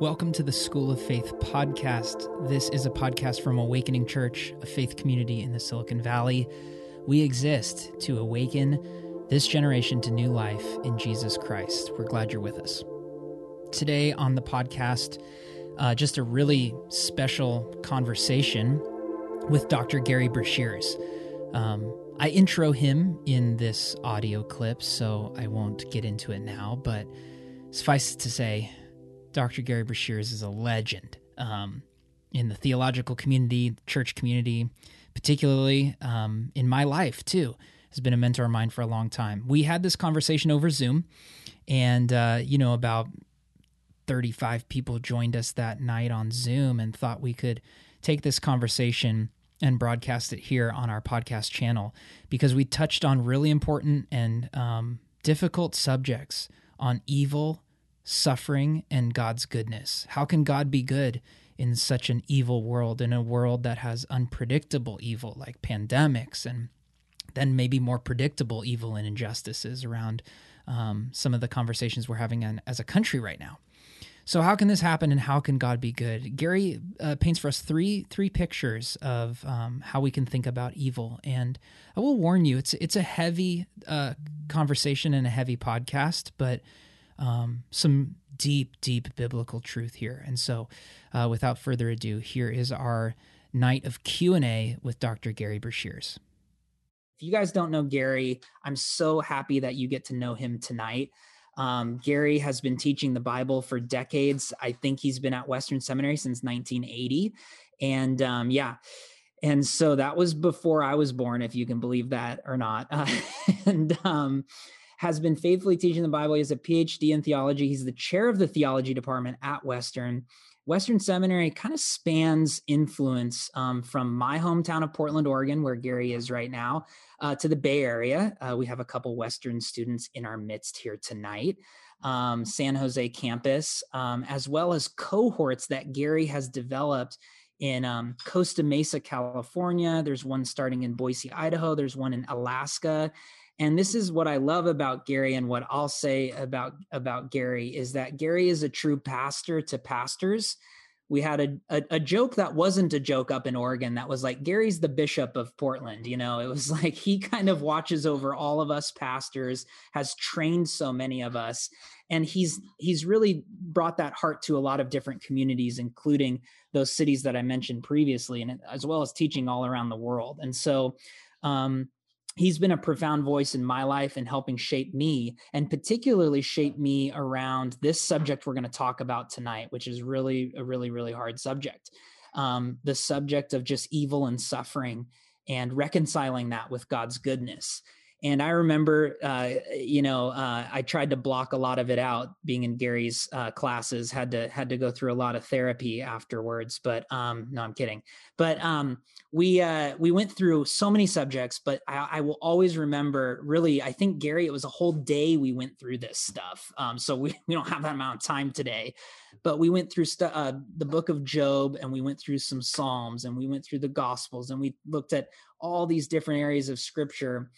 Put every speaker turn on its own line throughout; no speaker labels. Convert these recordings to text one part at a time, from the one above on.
Welcome to the School of Faith podcast. This is a podcast from Awakening Church, a faith community in the Silicon Valley. We exist to awaken this generation to new life in Jesus Christ. We're glad you're with us. Today on the podcast, uh, just a really special conversation with Dr. Gary Breshears. Um, I intro him in this audio clip, so I won't get into it now, but suffice it to say, Dr. Gary Breshears is a legend um, in the theological community, church community, particularly um, in my life too. Has been a mentor of mine for a long time. We had this conversation over Zoom, and uh, you know about 35 people joined us that night on Zoom and thought we could take this conversation and broadcast it here on our podcast channel because we touched on really important and um, difficult subjects on evil suffering and God's goodness. How can God be good in such an evil world, in a world that has unpredictable evil like pandemics and then maybe more predictable evil and injustices around um, some of the conversations we're having in, as a country right now? So how can this happen, and how can God be good? Gary uh, paints for us three three pictures of um, how we can think about evil, and I will warn you, it's it's a heavy uh, conversation and a heavy podcast, but um, some deep, deep biblical truth here. And so, uh, without further ado, here is our night of Q and A with Dr. Gary Breshears. If you guys don't know Gary, I'm so happy that you get to know him tonight. Um, Gary has been teaching the Bible for decades. I think he's been at Western Seminary since 1980. And um, yeah, and so that was before I was born, if you can believe that or not. Uh, and um, has been faithfully teaching the Bible. He has a PhD in theology. He's the chair of the theology department at Western. Western Seminary kind of spans influence um, from my hometown of Portland, Oregon, where Gary is right now, uh, to the Bay Area. Uh, we have a couple Western students in our midst here tonight. Um, San Jose campus, um, as well as cohorts that Gary has developed in um, Costa Mesa, California. There's one starting in Boise, Idaho. There's one in Alaska. And this is what I love about Gary and what I'll say about about Gary is that Gary is a true pastor to pastors. We had a, a, a joke that wasn't a joke up in Oregon that was like Gary's the bishop of Portland, you know. It was like he kind of watches over all of us pastors, has trained so many of us, and he's he's really brought that heart to a lot of different communities including those cities that I mentioned previously and as well as teaching all around the world. And so um, he's been a profound voice in my life and helping shape me and particularly shape me around this subject we're going to talk about tonight which is really a really really hard subject. Um, the subject of just evil and suffering and reconciling that with god's goodness and I remember, uh, you know, uh, I tried to block a lot of it out. Being in Gary's uh, classes, had to had to go through a lot of therapy afterwards. But um, no, I'm kidding. But um, we uh, we went through so many subjects. But I, I, will always remember. Really, I think Gary, it was a whole day we went through this stuff. Um, so we we don't have that amount of time today. But we went through uh, the book of Job, and we went through some Psalms, and we went through the Gospels, and we looked at all these different areas of Scripture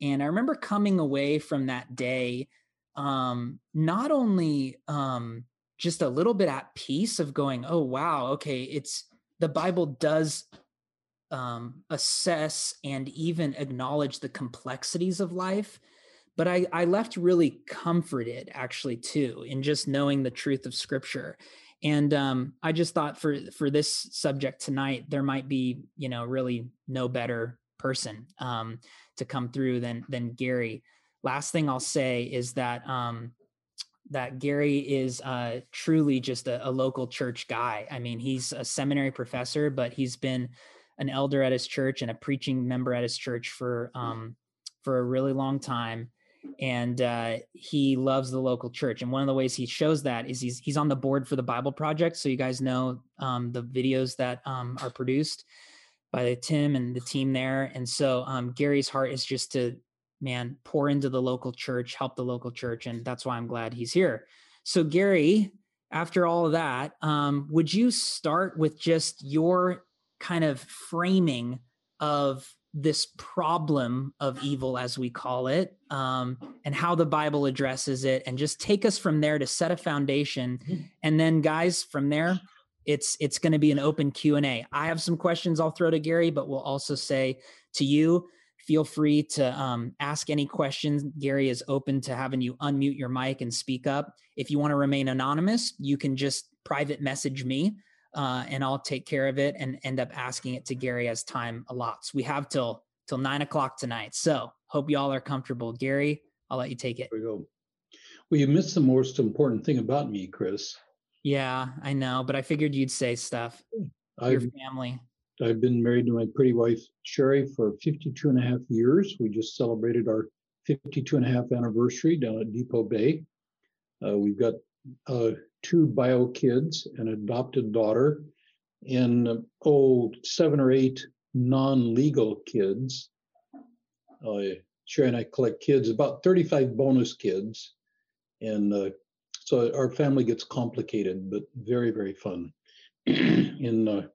and I remember coming away from that day, um, not only um, just a little bit at peace of going, oh, wow, okay, it's the Bible does um, assess and even acknowledge the complexities of life. But I, I left really comforted actually too in just knowing the truth of scripture. And um, I just thought for for this subject tonight, there might be, you know, really no better person um, to come through than than Gary. Last thing I'll say is that um, that Gary is uh, truly just a, a, local church guy. I mean, he's a seminary professor, but he's been an elder at his church and a preaching member at his church for um, for a really long time. And uh, he loves the local church. And one of the ways he shows that is he's he's on the board for the Bible Project. So you guys know um, the videos that um, are produced by the Tim and the team there. And so um, Gary's heart is just to, man, pour into the local church, help the local church. And that's why I'm glad he's here. So, Gary, after all of that, um, would you start with just your kind of framing of this problem of evil, as we call it, um, and how the Bible addresses it, and just take us from there to set a foundation. Mm-hmm. And then, guys, from there, it's it's going to be an open Q and A. I have some questions I'll throw to Gary, but we'll also say to you, feel free to um, ask any questions. Gary is open to having you unmute your mic and speak up. If you want to remain anonymous, you can just private message me uh, and I'll take care of it and end up asking it to Gary as time allots. We have till till nine o'clock tonight, so hope y'all are comfortable. Gary, I'll let you take it.
We go. Well, you missed the most important thing about me, Chris.
Yeah, I know, but I figured you'd say stuff. I've, Your family.
I've been married to my pretty wife, Sherry, for 52 and a half years. We just celebrated our 52 and a half anniversary down at Depoe Bay. Uh, we've got uh, two bio kids, an adopted daughter, and oh, seven or eight non-legal kids. Uh, Sherry and I collect kids, about 35 bonus kids, and uh, so our family gets complicated, but very very fun. in uh,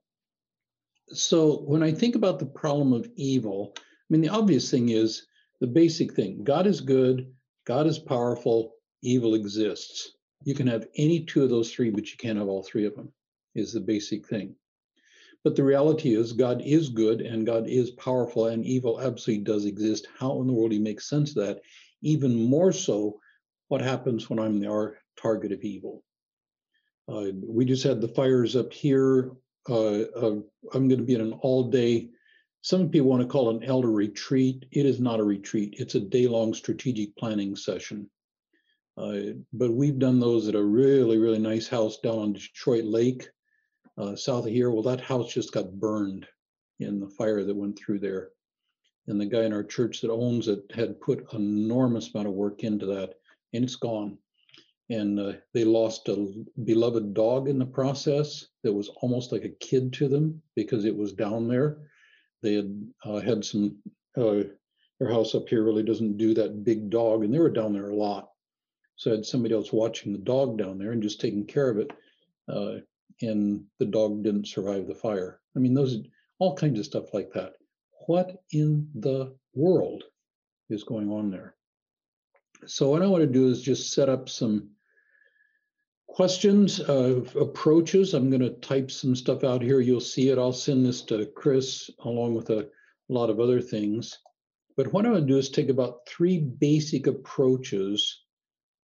so when I think about the problem of evil, I mean the obvious thing is the basic thing: God is good, God is powerful, evil exists. You can have any two of those three, but you can't have all three of them, is the basic thing. But the reality is, God is good and God is powerful, and evil absolutely does exist. How in the world do you make sense of that? Even more so, what happens when I'm the target of evil? Uh, we just had the fires up here. Uh, I'm going to be in an all day, some people want to call it an elder retreat. It is not a retreat, it's a day long strategic planning session. Uh, but we've done those at a really, really nice house down on Detroit Lake, uh, south of here. Well, that house just got burned in the fire that went through there. And the guy in our church that owns it had put enormous amount of work into that, and it's gone. And uh, they lost a beloved dog in the process that was almost like a kid to them because it was down there. They had uh, had some, uh, their house up here really doesn't do that big dog, and they were down there a lot so I had somebody else watching the dog down there and just taking care of it. Uh, and the dog didn't survive the fire. I mean, those all kinds of stuff like that. What in the world is going on there? So what I want to do is just set up some questions, uh, approaches. I'm going to type some stuff out here. You'll see it. I'll send this to Chris along with a lot of other things. But what I'm going to do is take about three basic approaches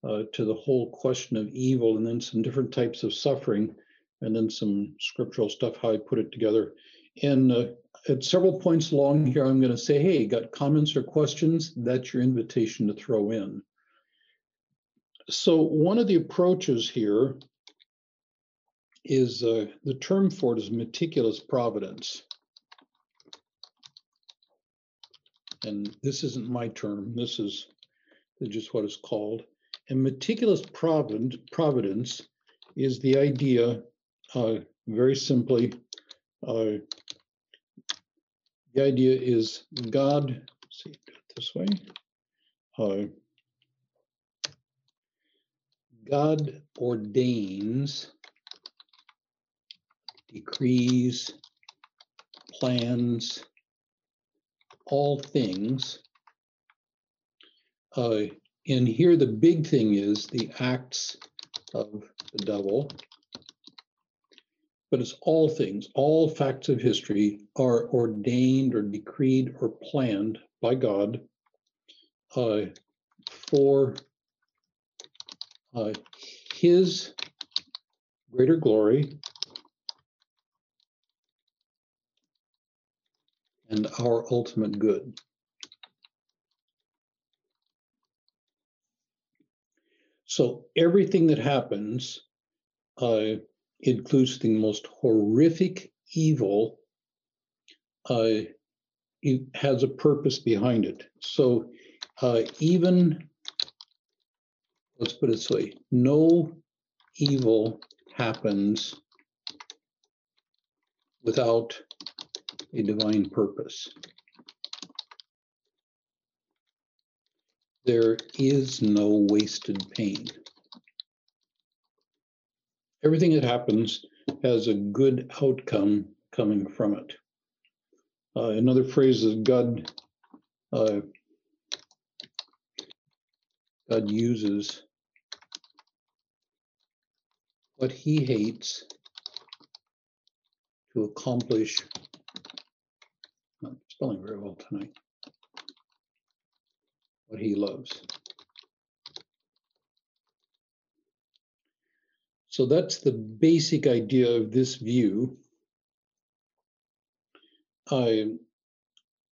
uh, to the whole question of evil and then some different types of suffering and then some scriptural stuff, how I put it together. And uh, at several points along here, I'm going to say, hey, got comments or questions? That's your invitation to throw in. So, one of the approaches here is uh, the term for it is meticulous providence. And this isn't my term, this is just what it's called. And meticulous providence is the idea, uh, very simply, uh, the idea is God, see, this way. God ordains, decrees, plans, all things uh, and here the big thing is the acts of the devil. But it's all things, all facts of history are ordained or decreed or planned by God uh, for uh, His greater glory and our ultimate good. So everything that happens uh, includes the most horrific evil. Uh, it has a purpose behind it. So uh, even, let's put it this way, no evil happens without a divine purpose. there is no wasted pain. Everything that happens has a good outcome coming from it. Uh, another phrase that God. Uh, God uses what He hates to accomplish. Not spelling very well tonight. What He loves. So that's the basic idea of this view. Uh,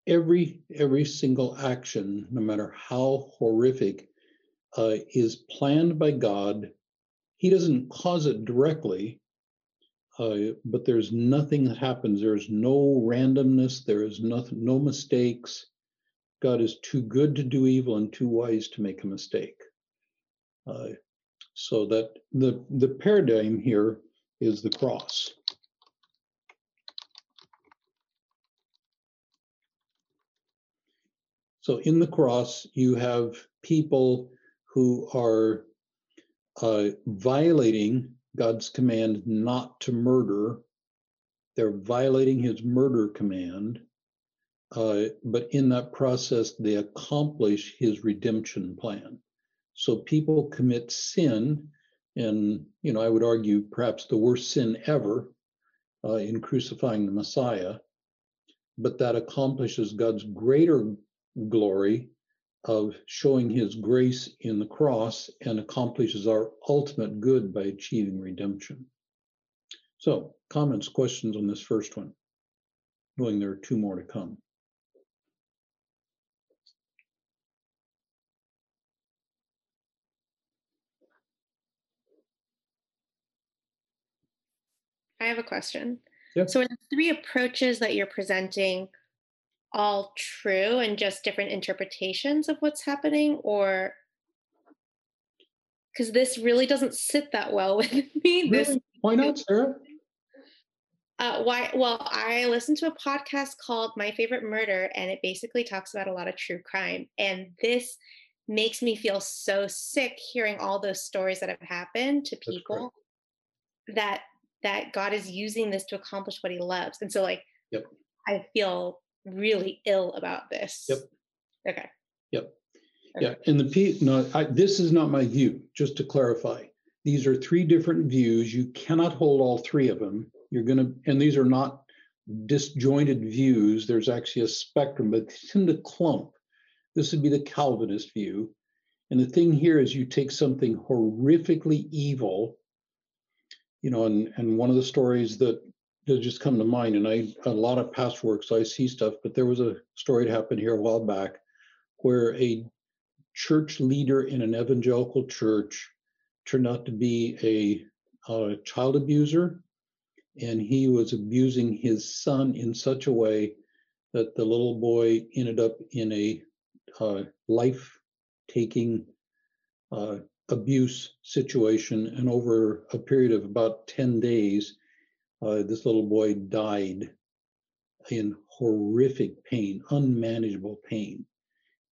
every every single action, no matter how horrific, uh, is planned by God. He doesn't cause it directly, uh, but there's nothing that happens. There's no randomness. There is nothing, no mistakes. God is too good to do evil and too wise to make a mistake. Uh, so that the, the paradigm here is the cross. So in the cross, you have people who are uh, violating God's command not to murder. They're violating his murder command. Uh, but in that process, they accomplish his redemption plan. So people commit sin, and you know, I would argue perhaps the worst sin ever uh, in crucifying the Messiah, but that accomplishes God's greater glory of showing his grace in the cross and accomplishes our ultimate good by achieving redemption. So, comments, questions on this first one, knowing there are two more to come.
I have a question. Yep. So, are the three approaches that you're presenting all true and just different interpretations of what's happening, or because this really doesn't sit that well with me?
Really? This why not, Sarah?
Uh, why? Well, I listened to a podcast called My Favorite Murder, and it basically talks about a lot of true crime. And this makes me feel so sick hearing all those stories that have happened to people that that God is using this to accomplish what he loves. And so like
yep.
I feel really ill about this.
Yep.
Okay.
Yep. Okay. Yeah. And the P no, I, this is not my view, just to clarify. These are three different views. You cannot hold all three of them. You're gonna, and these are not disjointed views. There's actually a spectrum, but they tend to clump. This would be the Calvinist view. And the thing here is you take something horrifically evil you know, and and one of the stories that that just come to mind, and I a lot of past work, so I see stuff, but there was a story that happened here a while back where a church leader in an evangelical church turned out to be a, a child abuser, and he was abusing his son in such a way that the little boy ended up in a uh, life-taking uh, abuse situation. And over a period of about 10 days, uh, this little boy died in horrific pain, unmanageable pain.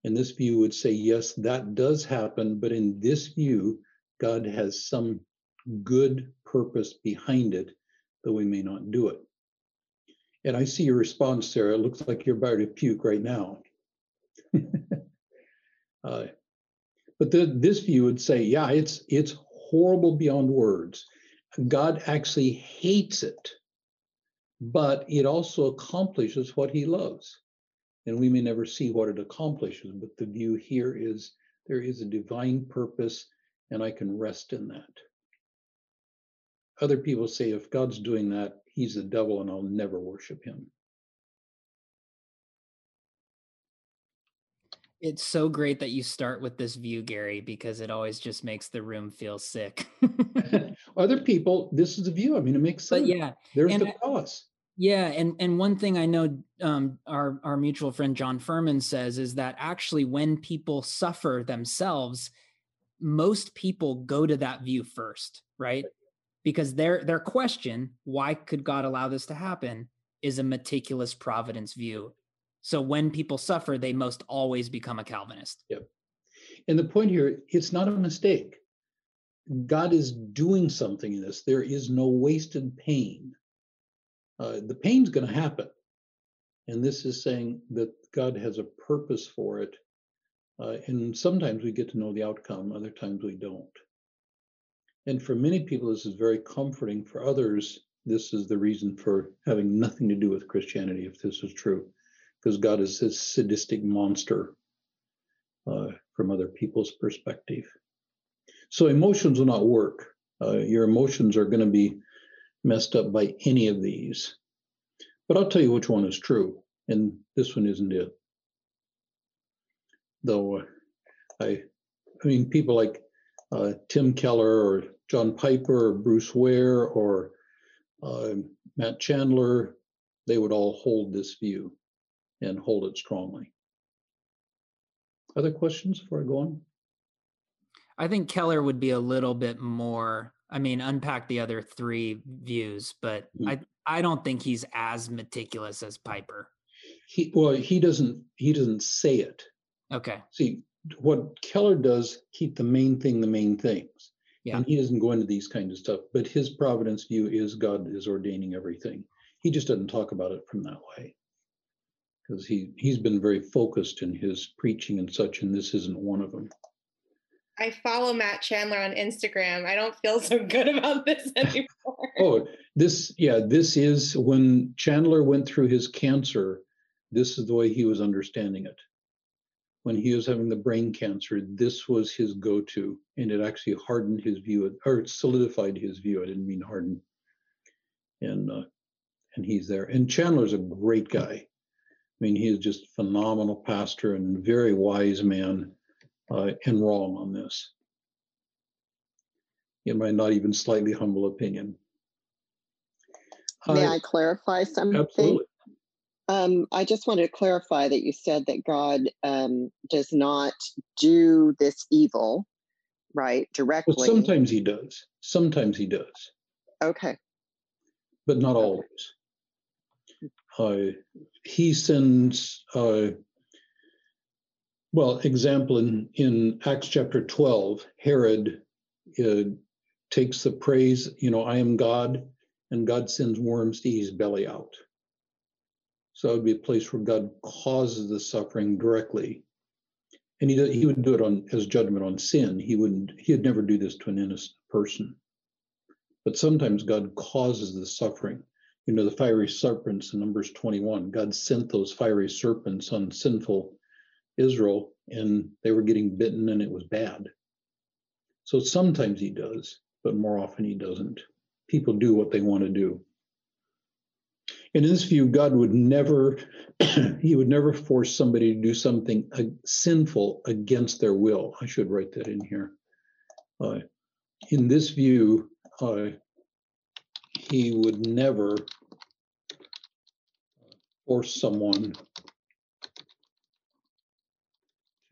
And this view would say, yes, that does happen, but in this view, God has some good purpose behind it, though we may not do it. And I see your response, Sarah. It looks like you're about to puke right now. uh, but the, this view would say, yeah, it's it's horrible beyond words. God actually hates it, but it also accomplishes what he loves. And we may never see what it accomplishes, but the view here is there is a divine purpose, and I can rest in that. Other people say if God's doing that, he's the devil, and I'll never worship him.
It's so great that you start with this view, Gary, because it always just makes the room feel sick.
Other people, this is the view. I mean, it makes sense.
But yeah,
there's and the cross.
Yeah, and and one thing I know um, our our mutual friend John Furman says is that actually when people suffer themselves, most people go to that view first, right? Because their their question, why could God allow this to happen, is a meticulous providence view so when people suffer, they most always become a Calvinist.
Yep. And the point here, it's not a mistake. God is doing something in this. There is no wasted pain. Uh, the pain's going to happen. And this is saying that God has a purpose for it. Uh, and sometimes we get to know the outcome, other times we don't. And for many people, this is very comforting. For others, this is the reason for having nothing to do with Christianity, if this is true, because God is this sadistic monster uh, from other people's perspective. So emotions will not work. Uh, your emotions are going to be messed up by any of these. But I'll tell you which one is true, and this one isn't it. Though uh, I, I mean, people like uh, Tim Keller or John Piper or Bruce Ware or uh, Matt Chandler, they would all hold this view and hold it strongly. Other questions before I go on?
I think Keller would be a little bit more. I mean, unpack the other three views, but mm. I I don't think he's as meticulous as Piper.
He well, he doesn't he doesn't say it.
Okay.
See, what Keller does keep the main thing the main things.
Yeah.
And he doesn't go into these kind of stuff. But his providence view is God is ordaining everything. He just doesn't talk about it from that way. Because he he's been very focused in his preaching and such, and this isn't one of them.
I follow Matt Chandler on Instagram. I don't feel so good about this anymore.
oh, this yeah, this is when Chandler went through his cancer. This is the way he was understanding it when he was having the brain cancer, this was his go-to, and it actually hardened his view, or solidified his view. I didn't mean harden. And uh, and he's there. And Chandler's a great guy. I mean, he is just a phenomenal pastor and very wise man, uh, and wrong on this. In my not even slightly humble opinion.
May uh, I clarify something?
Absolutely.
Um, I just wanted to clarify that you said that God um, does not do this evil, right, directly.
Well, sometimes he does. Sometimes he does.
Okay.
But not always. He sends, uh, well, example in, in Acts chapter 12, Herod uh, takes the praise, you know, I am God, and God sends worms to his belly out. So it would be a place where God causes the suffering directly. And he, he would do it on as judgment on sin. He wouldn't, he'd never do this to an innocent person. But sometimes God causes the suffering. You know, the fiery serpents in Numbers 21, God sent those fiery serpents on sinful Israel, and they were getting bitten, and it was bad. So sometimes he does, but more often he doesn't. People do what they want to do. And In this view, God would never, he would never force somebody to do something sinful against their will. I should write that in here. Uh, in this view, uh, he would never force someone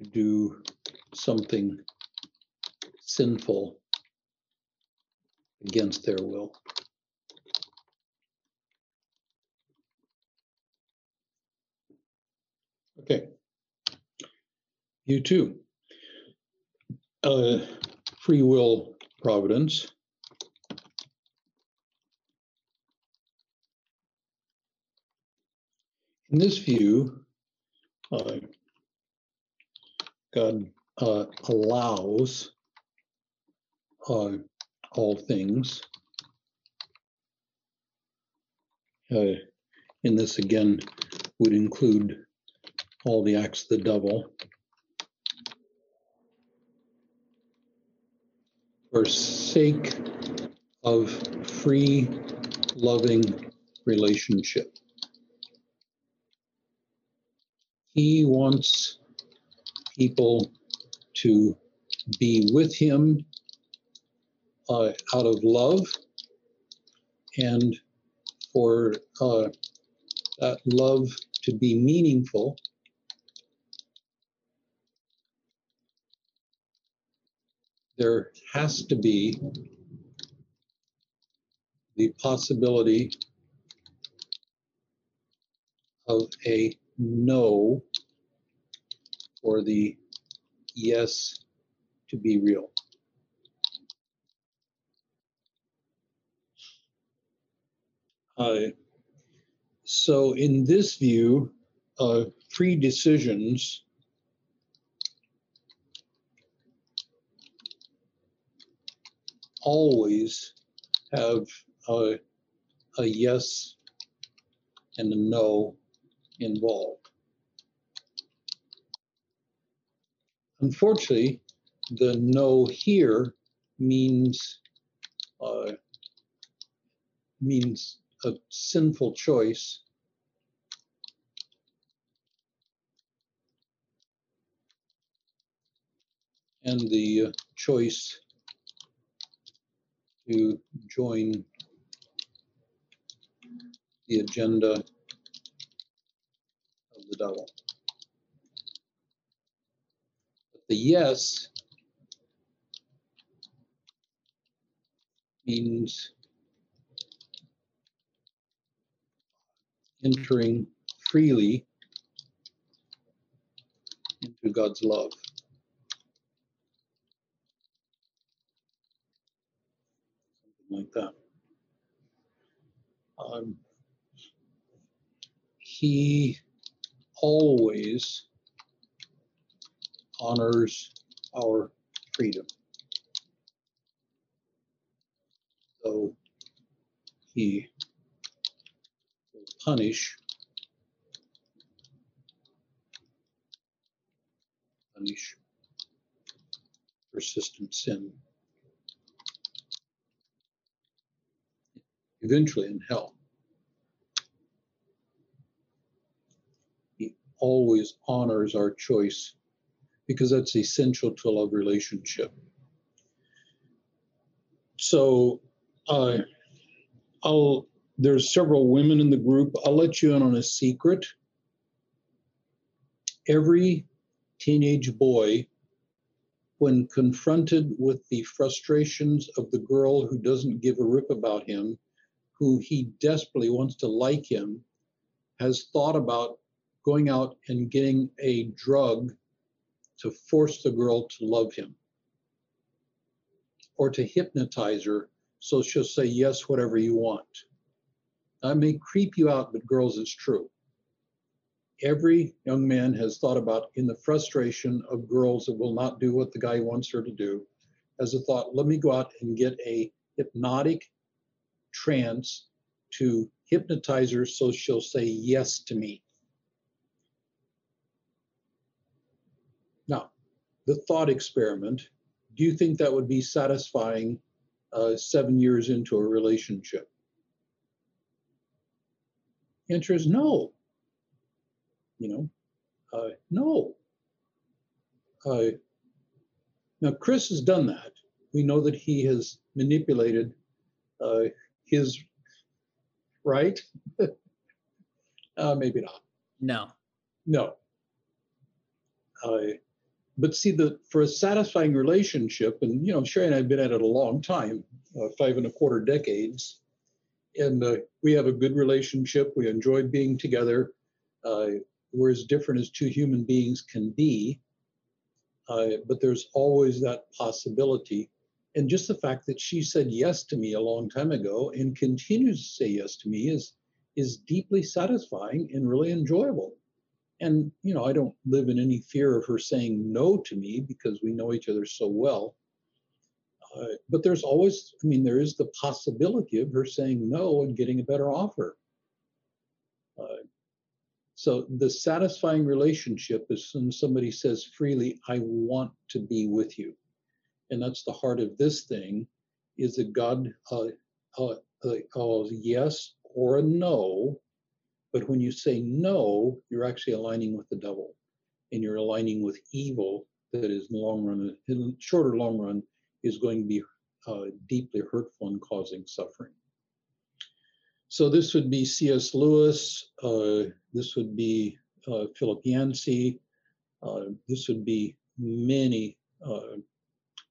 to do something sinful against their will. Okay. You too. Uh, free will providence. In this view, uh, God uh, allows uh, all things. Uh, in this again would include all the acts of the devil. For sake of free, loving relationship. He wants people to be with him uh, out of love and for uh, that love to be meaningful. There has to be the possibility of a no for the yes to be real. Uh, So, in this view, uh, free decisions always have a, a yes and a no involved. Unfortunately, the no here means uh, means a sinful choice. And the uh, choice to join the agenda the. But the yes means entering freely into God's love. Something like that. Um, he always honors our freedom. So he will punish punish persistent sin. Eventually in hell. He always honors our choice because that's essential to a love relationship. So uh, I'll there's several women in the group. I'll let you in on a secret. Every teenage boy, when confronted with the frustrations of the girl who doesn't give a rip about him, who he desperately wants to like him, has thought about going out and getting a drug to force the girl to love him or to hypnotize her so she'll say yes, whatever you want. That may creep you out, but girls, it's true. Every young man has thought about in the frustration of girls that will not do what the guy wants her to do, as a thought, let me go out and get a hypnotic trance to hypnotize her so she'll say yes to me. Now, the thought experiment do you think that would be satisfying uh, seven years into a relationship? Answer is no. You know, uh, no. Uh, now, Chris has done that. We know that he has manipulated uh, his right. uh, maybe not.
No.
No. But see, the for a satisfying relationship, and you know, Sherry and I have been at it a long time, uh, five and a quarter decades, and uh, we have a good relationship. We enjoy being together. Uh, we're as different as two human beings can be, uh, but there's always that possibility. And just the fact that she said yes to me a long time ago and continues to say yes to me is is deeply satisfying and really enjoyable. And you know, I don't live in any fear of her saying no to me because we know each other so well. Uh, but there's always, I mean, there is the possibility of her saying no and getting a better offer. Uh, so the satisfying relationship is when somebody says freely, I want to be with you. And that's the heart of this thing is that God, uh, uh, uh, yes or a no. But when you say no, you're actually aligning with the devil and you're aligning with evil that is in the long run, in shorter long run, is going to be uh, deeply hurtful and causing suffering. So this would be C.S. Lewis. Uh, this would be uh, Philip Yancey. Uh, this would be many. Uh,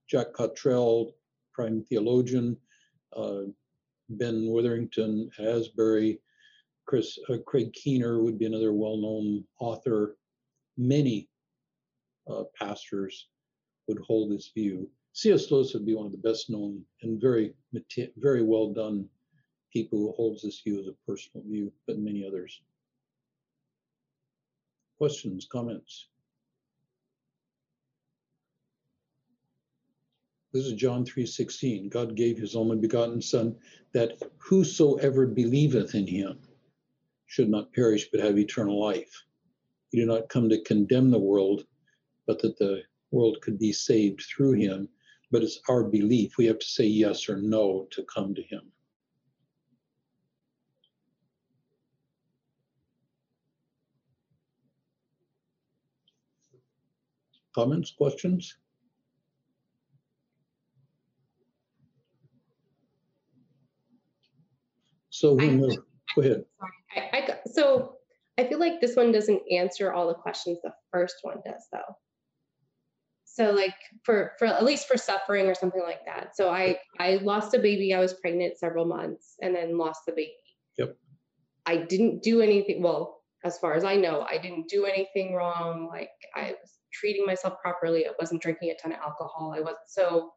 Jack Cottrell, prime theologian. Uh, ben Witherington, Asbury. Chris uh, Craig Keener would be another well-known author. Many uh, pastors would hold this view. C.S. Lewis would be one of the best known and very very well done people who holds this view as a personal view, but many others. Questions, comments? This is John 3:16. God gave his only begotten son that whosoever believeth in him should not perish but have eternal life. He did not come to condemn the world, but that the world could be saved through him. But it's our belief. We have to say yes or no to come to him. Comments, questions? So we
I-.
Go ahead.
I, I so I feel like this one doesn't answer all the questions the first one does though. So like for for at least for suffering or something like that. So I I lost a baby. I was pregnant several months and then lost the baby.
Yep.
I didn't do anything. Well, as far as I know, I didn't do anything wrong. Like I was treating myself properly. I wasn't drinking a ton of alcohol. I wasn't so.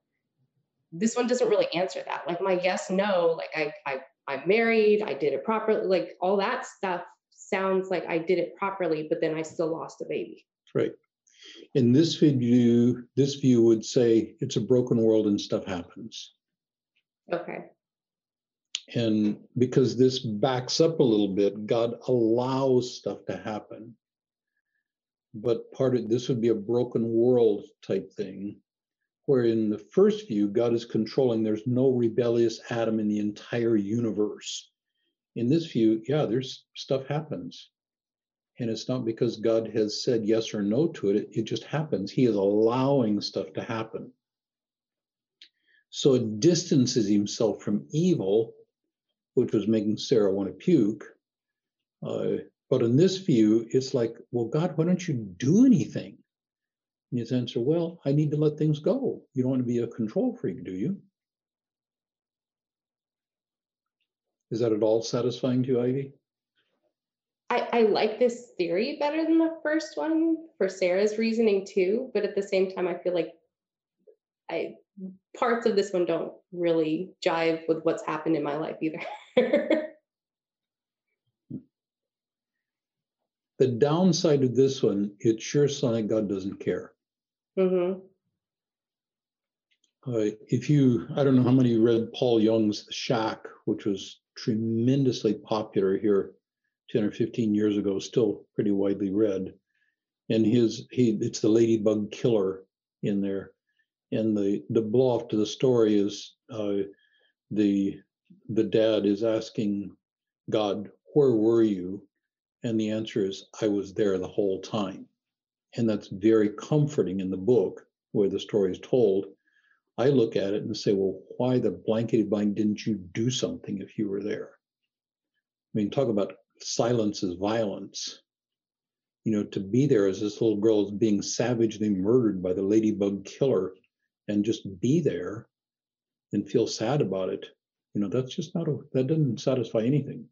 This one doesn't really answer that. Like my yes, no. Like I I I'm married. I did it properly. Like all that stuff sounds like I did it properly, but then I still lost a baby.
Right. In this view, this view would say it's a broken world and stuff happens.
Okay.
And because this backs up a little bit, God allows stuff to happen. But part of this would be a broken world type thing, where in the first view, God is controlling, there's no rebellious atom in the entire universe. In this view, yeah, there's stuff happens. And it's not because God has said yes or no to it, it just happens. He is allowing stuff to happen. So it distances himself from evil, which was making Sarah want to puke. Uh, but in this view, it's like, well, God, why don't you do anything? And his answer, well, I need to let things go. You don't want to be a control freak, do you? Is that at all satisfying to you, Ivy?
I, I like this theory better than the first one for Sarah's reasoning too, but at the same time, I feel like I parts of this one don't really jive with what's happened in my life either.
The downside of this one, it sure sounds like God doesn't care.
Hmm
Uh, if you, I don't know how many read Paul Young's Shack, which was tremendously popular here 10 or 15 years ago, still pretty widely read. And his, he, it's the ladybug killer in there. And the, the blow off to the story is uh, the, the dad is asking God, where were you? And the answer is, I was there the whole time. And that's very comforting in the book where the story is told. I look at it and say, well, why the blankety blank didn't you do something if you were there? I mean, talk about silence is violence. You know, to be there as this little girl is being savagely murdered by the ladybug killer and just be there and feel sad about it, you know, that's just not a, that doesn't satisfy anything.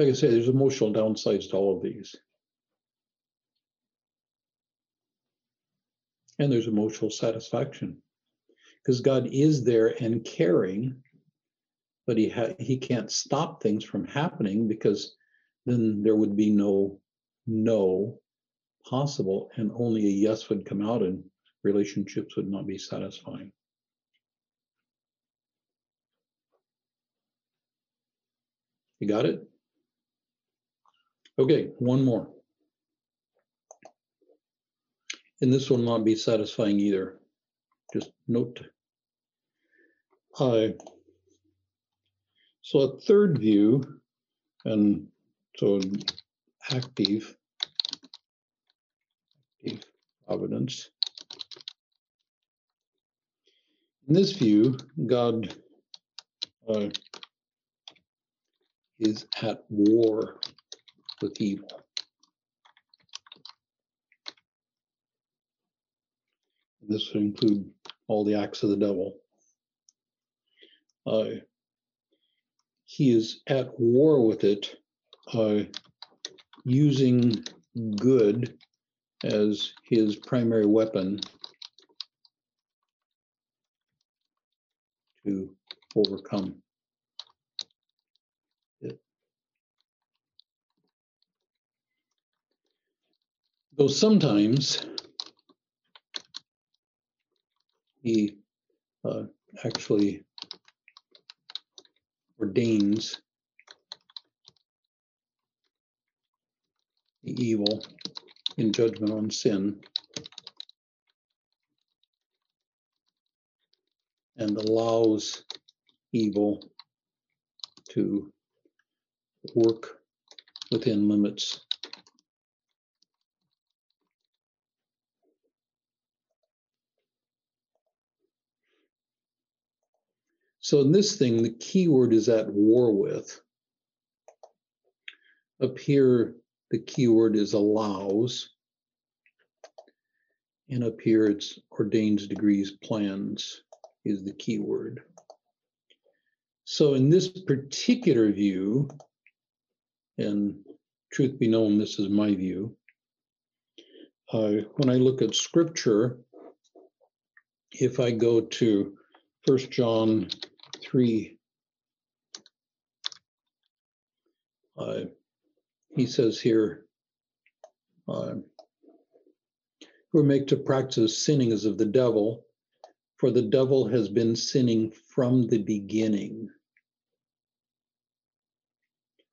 Like I say, there's emotional downsides to all of these. and there's emotional satisfaction because God is there and caring, but he ha- he can't stop things from happening because then there would be no no possible, and only a yes would come out, and relationships would not be satisfying. You got it? Okay, one more. And this will not be satisfying either. Just note. Uh, so a third view, and so active, active providence. In this view, God uh, is at war with evil. This would include all the acts of the devil. Uh, he is at war with it, uh, using good as his primary weapon to overcome Though sometimes he uh, actually ordains the evil in judgment on sin and allows evil to work within limits. So in this thing, the keyword is at war with. Up here, the keyword is allows. And up here, it's ordains, degrees, plans is the keyword. So in this particular view, and truth be known, this is my view, uh, when I look at scripture, if I go to First John 3, uh, he says here, uh, who make to practice sinning as of the devil, for the devil has been sinning from the beginning.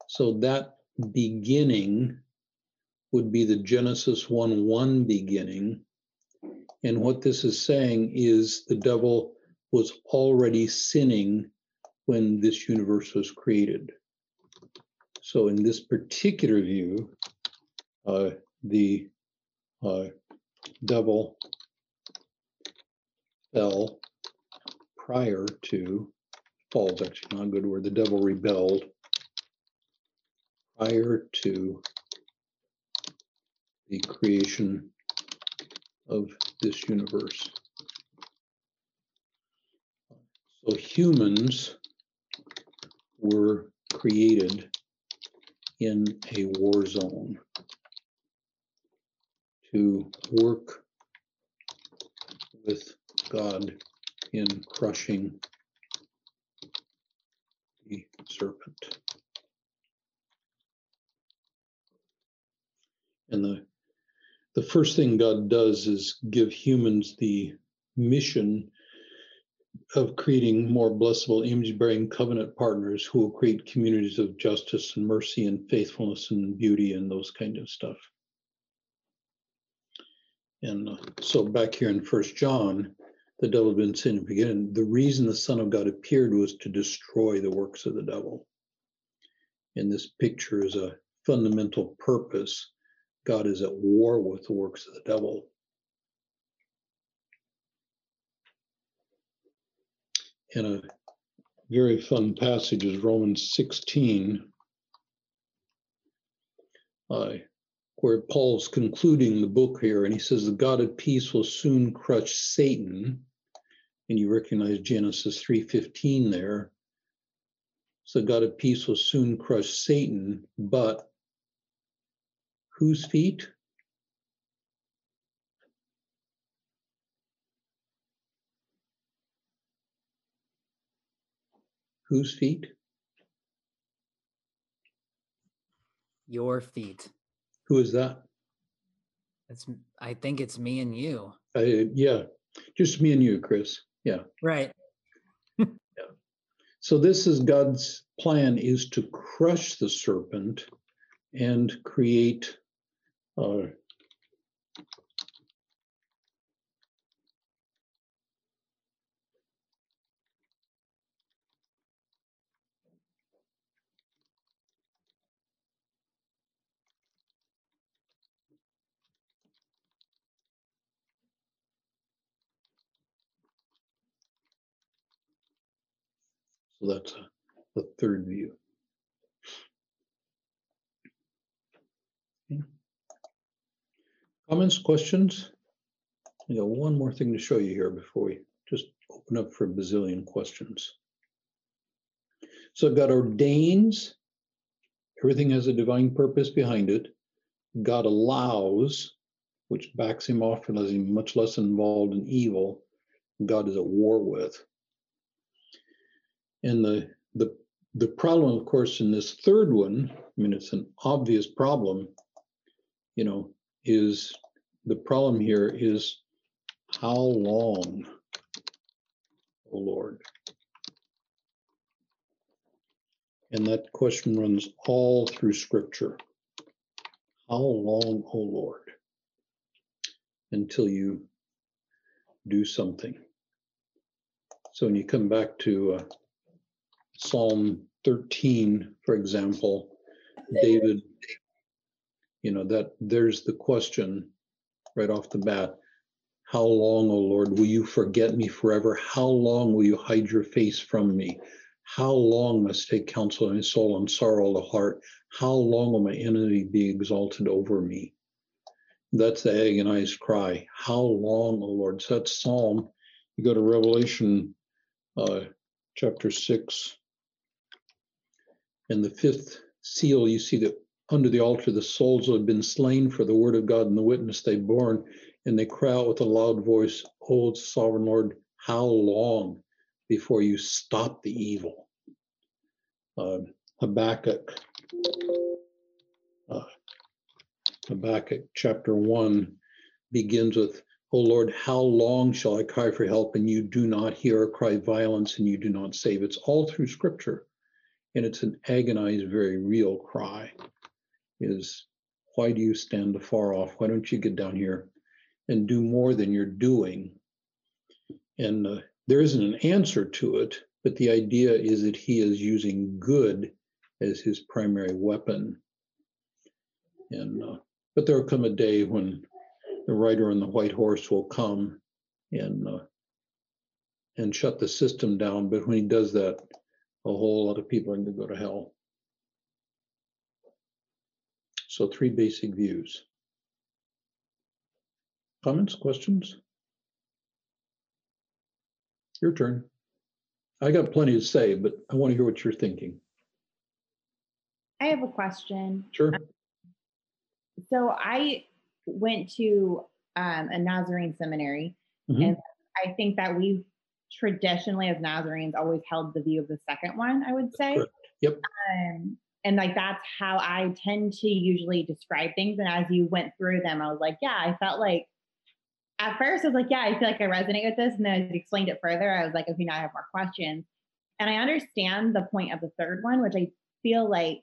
So that beginning would be the Genesis 1 1 beginning. And what this is saying is the devil was already sinning when this universe was created. So, in this particular view, uh, the uh, devil fell prior to falls actually not a good word the devil rebelled prior to the creation of this universe so humans were created in a war zone to work with God in crushing the serpent. And the the first thing God does is give humans the mission of creating more blessable image bearing covenant partners who will create communities of justice and mercy and faithfulness and beauty and those kind of stuff. And uh, so back here in First John, the devil had been sinning beginning. The reason the Son of God appeared was to destroy the works of the devil. And this picture is a fundamental purpose. God is at war with the works of the devil. And a very fun passage is Romans 16, uh, where Paul's concluding the book here, and he says, The God of peace will soon crush Satan and you recognize Genesis 3:15 there. So God of peace will soon crush Satan, but whose feet? Whose feet?
Your feet.
Who is that?
It's I think it's me and you.
Uh, yeah, just me and you, Chris. Yeah.
Right.
yeah. So this is God's plan is to crush the serpent and create uh, That's the third view. Okay. Comments, questions? I got one more thing to show you here before we just open up for a bazillion questions. So God ordains, everything has a divine purpose behind it. God allows, which backs him off and him much less involved in evil. God is at war with. And the the the problem, of course, in this third one, I mean, it's an obvious problem, you know, is the problem here is how long, oh Lord? And that question runs all through Scripture. How long, O Lord, until you do something? So when you come back to uh, Psalm 13, for example, David, you know, that there's the question right off the bat How long, O Lord, will you forget me forever? How long will you hide your face from me? How long must take counsel in my soul and sorrow the heart? How long will my enemy be exalted over me? That's the agonized cry. How long, O Lord? So that's Psalm. You go to Revelation uh, chapter 6, and the fifth seal, you see that under the altar, the souls have been slain for the word of God and the witness they've borne, and they cry out with a loud voice, O sovereign Lord, how long before you stop the evil? Uh, Habakkuk, uh, Habakkuk chapter 1 begins with, O Lord, how long shall I cry for help and you do not hear, or cry violence and you do not save? It's all through scripture and it's an agonized, very real cry is why do you stand afar off? Why don't you get down here and do more than you're doing? And uh, there isn't an answer to it, but the idea is that he is using good as his primary weapon. And uh, but there will come a day when the rider on the white horse will come and uh, and shut the system down. But when he does that, a whole lot of people are going to go to hell. So three basic views. Comments, questions? Your turn. I got plenty to say, but I want to hear what you're thinking.
I have a question.
Sure.
So I went to um, a Nazarene seminary,
Mhm.
and I think that we've traditionally, as Nazarenes, always held the view of the second one. I would say.
Yep.
Um, and like that's how I tend to usually describe things. And as you went through them, I was like, yeah, I felt like at first I was like, yeah, I feel like I resonate with this. And then as you explained it further, I was like, okay, now I have more questions. And I understand the point of the third one, which I feel like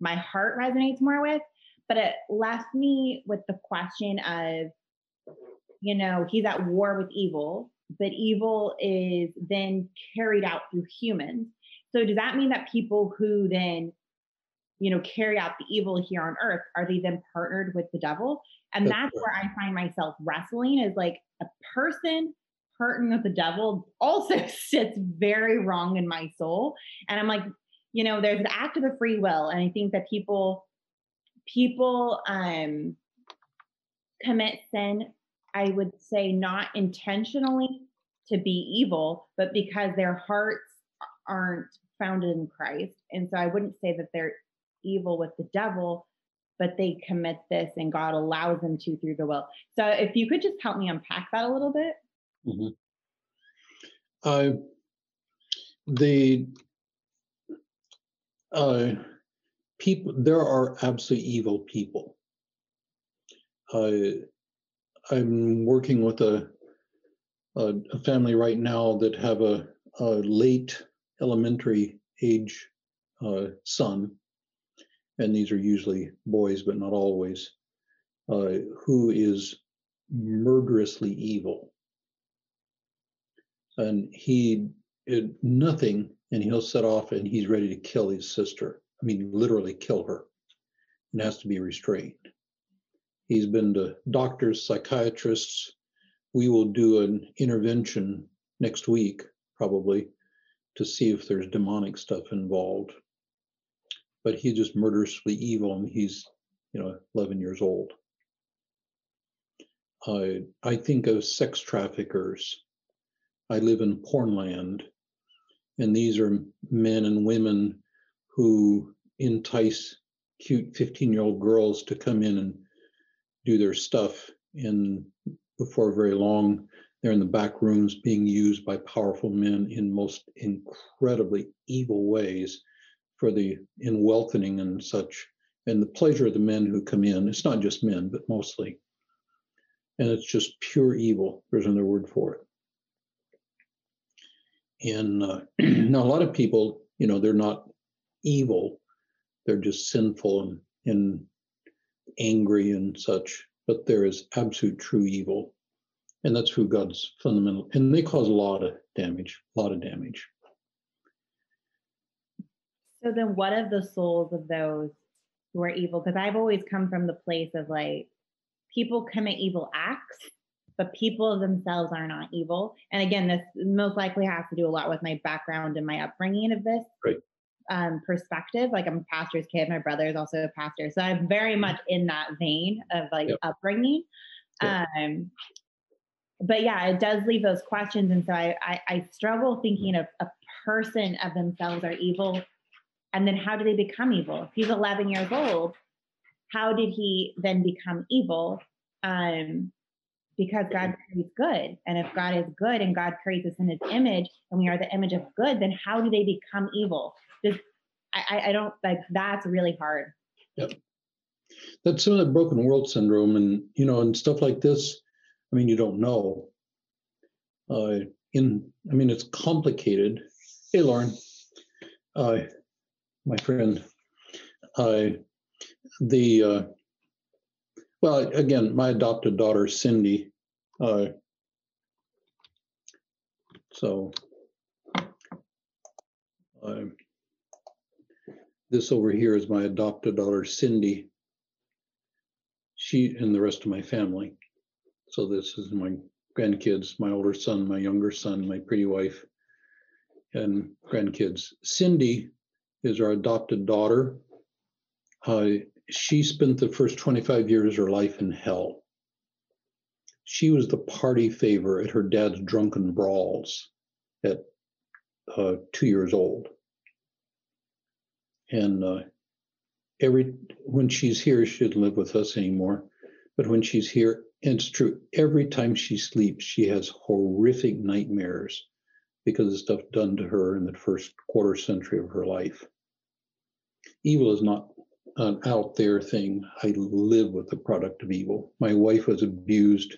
my heart resonates more with. But it left me with the question of, you know, he's at war with evil, but evil is then carried out through humans. So does that mean that people who then, you know, carry out the evil here on earth, are they then partnered with the devil? And
That's
where I find myself wrestling is like a person partnering with the devil also sits very wrong in my soul. And I'm like, you know, there's an act of the free will. And I think that people, people um commit sin, I would say not intentionally to be evil, but because their hearts aren't founded in Christ. And so I wouldn't say that they're evil with the devil, but they commit this and God allows them to through the will. So if you could just help me unpack that a little bit.
Mhm. Uh, the uh, people, there are absolutely evil people. Uh, I'm working with a, a a family right now that have a, a late elementary age uh, son, and these are usually boys, but not always, uh, who is murderously evil. And he it, nothing and he'll set off and he's ready to kill his sister. I mean literally kill her. And has to be restrained he's been to doctors psychiatrists. We will do an intervention next week probably to see if there's demonic stuff involved. But he's just murderously evil and he's you know 11 years old. I i think of sex traffickers. I live in Pornland, and these are men and women who entice cute 15 year old girls to come in and do their stuff. And before very long, they're in the back rooms being used by powerful men in most incredibly evil ways for the in wealthening and such, and the pleasure of the men who come in. It's not just men, but mostly. And it's just pure evil. There's another word for it. And uh, now, a lot of people, you know, they're not evil, they're just sinful and, and angry and such, but there is absolute true evil. And that's who God's fundamental, and they cause a lot of damage, a lot of damage.
So then, what of the souls of those who are evil? Because I've always come from the place of like, people commit evil acts, but people themselves are not evil. And again, this most likely has to do a lot with my background and my upbringing of this.
Right.
Um, perspective. Like I'm a pastor's kid. My brother is also a pastor. So I'm very mm-hmm. much in that vein of like yep. upbringing. Yep. Um, but yeah, it does leave those questions. And so I, I, I struggle thinking of a person of themselves are evil. And then how do they become evil? If he's 11 years old, how did he then become evil? Um, because God creates good. And if God is good and God creates us in his image and we are the image of good, then how do they become evil? Just I, I don't like that's really hard.
Yep. That's some of the broken world syndrome and you know, and stuff like this I mean, you don't know. Uh, in, I mean, it's complicated. Hey, Lauren, uh, my friend. Uh, the uh, well, again, my adopted daughter Cindy. Uh, so uh, this over here is my adopted daughter Cindy. She and the rest of my family. So this is my grandkids, my older son, my younger son, my pretty wife, and grandkids. Cindy is our adopted daughter. Uh, she spent the first 25 years of her life in hell. She was the party favor at her dad's drunken brawls at uh, two years old. And uh, every when she's here, she doesn't live with us anymore. But when she's here, it's true. Every time she sleeps, she has horrific nightmares because of stuff done to her in the first quarter century of her life. Evil is not an out there thing. I live with the product of evil. My wife was abused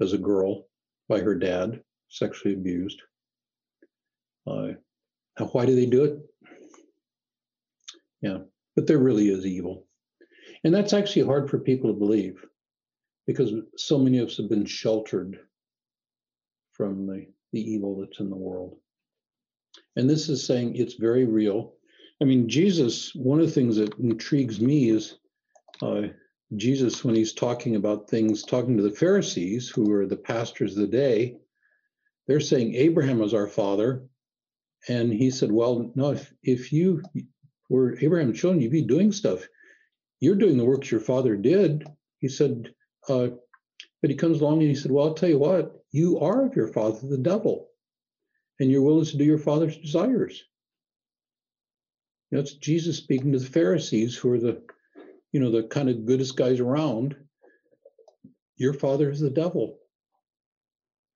as a girl by her dad, sexually abused. Uh, now, why do they do it? Yeah, but there really is evil. And that's actually hard for people to believe because so many of us have been sheltered from the, the evil that's in the world. And this is saying it's very real. I mean, Jesus, one of the things that intrigues me is uh, Jesus, when he's talking about things, talking to the Pharisees, who are the pastors of the day, they're saying Abraham is our father. And he said, Well, no, if, if you were Abraham's children, you'd be doing stuff. You're doing the works your father did. He said, uh, but he comes along and he said, Well, I'll tell you what, you are of your father, the devil, and you're willing to do your father's desires. That's Jesus speaking to the Pharisees, who are the, you know, the kind of goodest guys around. Your father is the devil.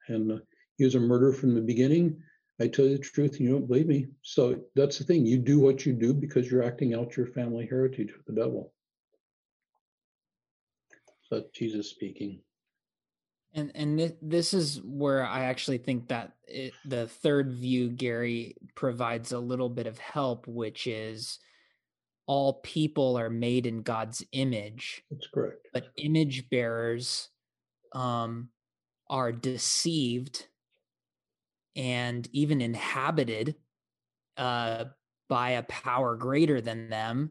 And uh, he was a murderer from the beginning. I tell you the truth, and you don't believe me. So that's the thing. You do what you do because you're acting out your family heritage with the devil but Jesus speaking.
And and this is where I actually think that it, the third view Gary provides a little bit of help, which is all people are made in God's image.
That's correct.
But image bearers um, are deceived and even inhabited uh, by a power greater than them.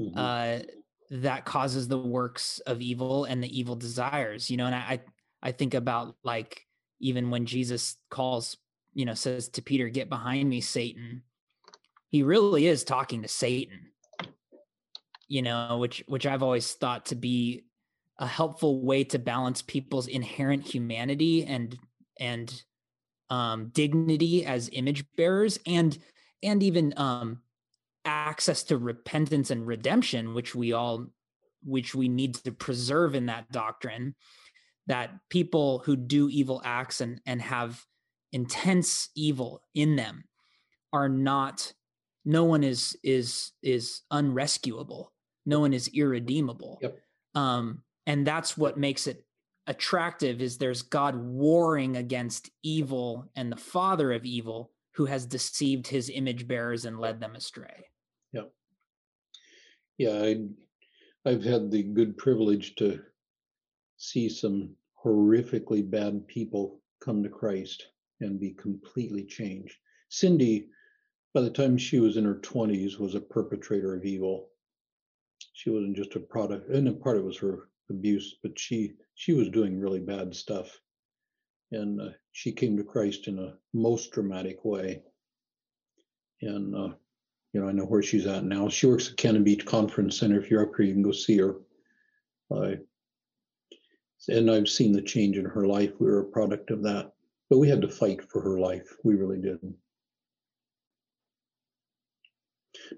Mm-hmm. Uh, that causes the works of evil and the evil desires you know and i i think about like even when jesus calls you know says to peter get behind me satan he really is talking to satan you know which which i've always thought to be a helpful way to balance people's inherent humanity and and um dignity as image bearers and and even um access to repentance and redemption which we all which we need to preserve in that doctrine that people who do evil acts and and have intense evil in them are not no one is is is unrescuable no one is irredeemable
Yep.
um and that's what makes it attractive is there's god warring against evil and the father of evil who has deceived his image bearers and led them astray
Yeah, I, I've had the good privilege to see some horrifically bad people come to Christ and be completely changed. Cindy, by the time she was in her 20s, was a perpetrator of evil. She wasn't just a product, and in part it was her abuse, but she she was doing really bad stuff. And uh, she came to Christ in a most dramatic way. And uh, you know, I know where she's at now. She works at Cannon Beach Conference Center. If you're up here, you can go see her. Uh, and I've seen the change in her life. We were a product of that, but we had to fight for her life. We really did.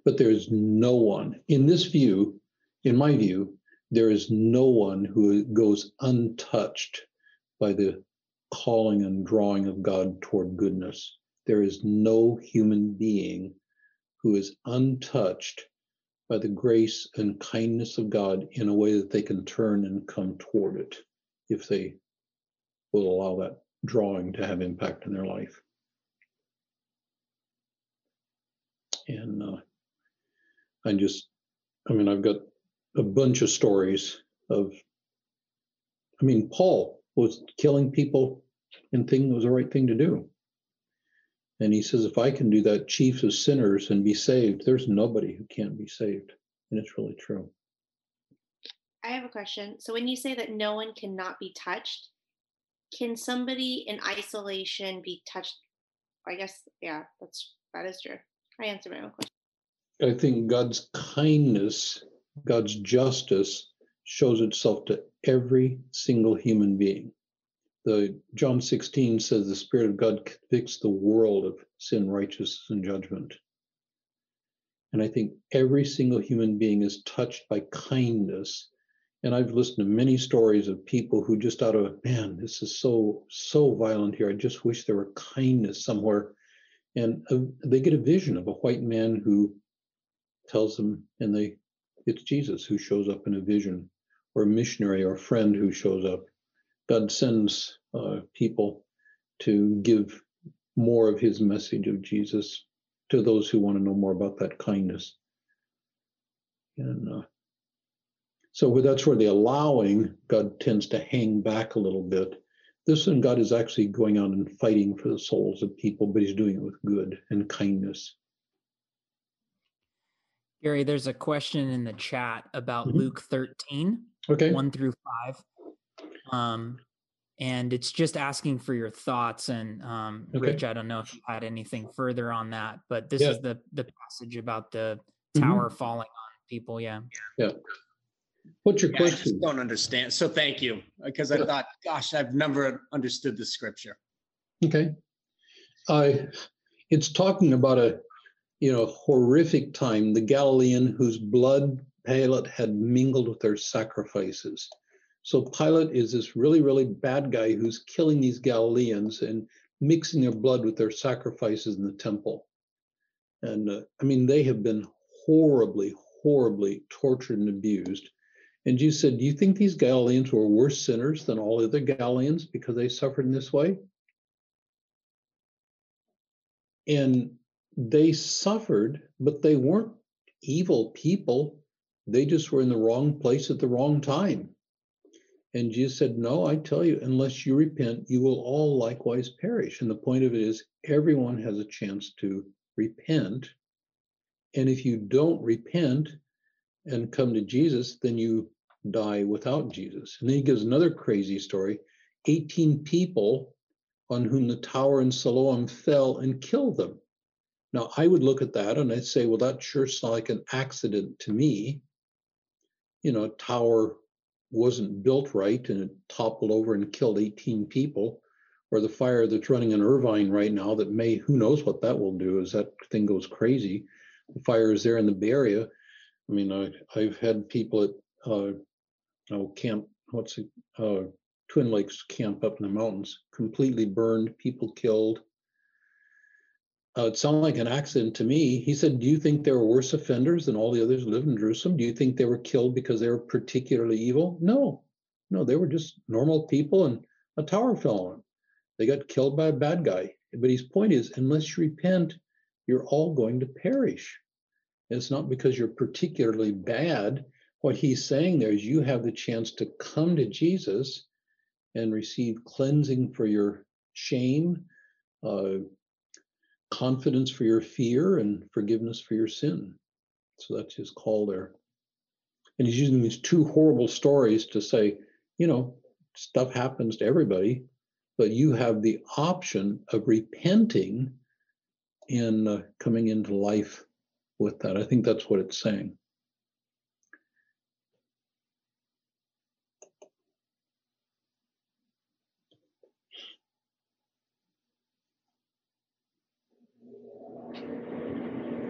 But there's no one in this view, in my view, there is no one who goes untouched by the calling and drawing of God toward goodness. There is no human being who is untouched by the grace and kindness of God in a way that they can turn and come toward it if they will allow that drawing to have impact in their life. And uh, I just, I mean, I've got a bunch of stories of, I mean, Paul was killing people and thinking it was the right thing to do. And he says, if I can do that, chief of sinners, and be saved, there's nobody who can't be saved. And it's really true.
I have a question. So when you say that no one cannot be touched, can somebody in isolation be touched? I guess, yeah, that's that is true. I answered my own question.
I think God's kindness, God's justice shows itself to every single human being. The John 16 says the Spirit of God convicts the world of sin, righteousness, and judgment. And I think every single human being is touched by kindness. And I've listened to many stories of people who just out of man, this is so so violent here. I just wish there were kindness somewhere. And uh, they get a vision of a white man who tells them, and they it's Jesus who shows up in a vision, or a missionary or a friend who shows up. God sends uh, people to give more of his message of Jesus to those who want to know more about that kindness. And uh, so that's where the allowing, God tends to hang back a little bit. This one, God is actually going out and fighting for the souls of people, but he's doing it with good and kindness.
Gary, there's a question in the chat about
Mhm.
Luke 13,
Okay.
1 through 5. Um, and it's just asking for your thoughts. And um,
Okay.
Rich, I don't know if you had anything further on that, but this
Yeah.
is the the passage about the
Mhm.
tower falling on people. Yeah. Yeah.
What's your
Yeah, I just
question?
don't understand. So thank you, because I
Yeah.
thought, gosh, I've never understood the scripture.
Okay. I, it's talking about a, you know, horrific time, the Galilean whose blood Pilate had mingled with their sacrifices. So Pilate is this really, really bad guy who's killing these Galileans and mixing their blood with their sacrifices in the temple. And uh, I mean, they have been horribly, horribly tortured and abused. And Jesus said, Do you think these Galileans were worse sinners than all other Galileans because they suffered in this way? And they suffered, but they weren't evil people. They just were in the wrong place at the wrong time. And Jesus said, No, I tell you, unless you repent, you will all likewise perish. And the point of it is, everyone has a chance to repent. And if you don't repent and come to Jesus, then you die without Jesus. And then he gives another crazy story 18 people on whom the tower in Siloam fell and killed them. Now, I would look at that and I'd say, well, that sure sounds like an accident to me. You know, a tower wasn't built right and it toppled over and killed 18 people. Or the fire that's running in Irvine right now that may, who knows what that will do as that thing goes crazy. The fire is there in the Bay Area. I mean, I, I've had people at, uh, oh, Camp, what's it, uh, Twin Lakes camp up in the mountains, completely burned, people killed. Uh, it sounded like an accident to me. He said, Do you think there were worse offenders than all the others who lived in Jerusalem? Do you think they were killed because they were particularly evil? No, no, they were just normal people and a tower fell on them. They got killed by a bad guy. But his point is, unless you repent, you're all going to perish. It's not because you're particularly bad. What he's saying there is you have the chance to come to Jesus and receive cleansing for your shame, uh, confidence for your fear, and forgiveness for your sin. So that's his call there. And he's using these two horrible stories to say, you know, stuff happens to everybody, but you have the option of repenting and uh, coming into life with that. I think that's what it's saying.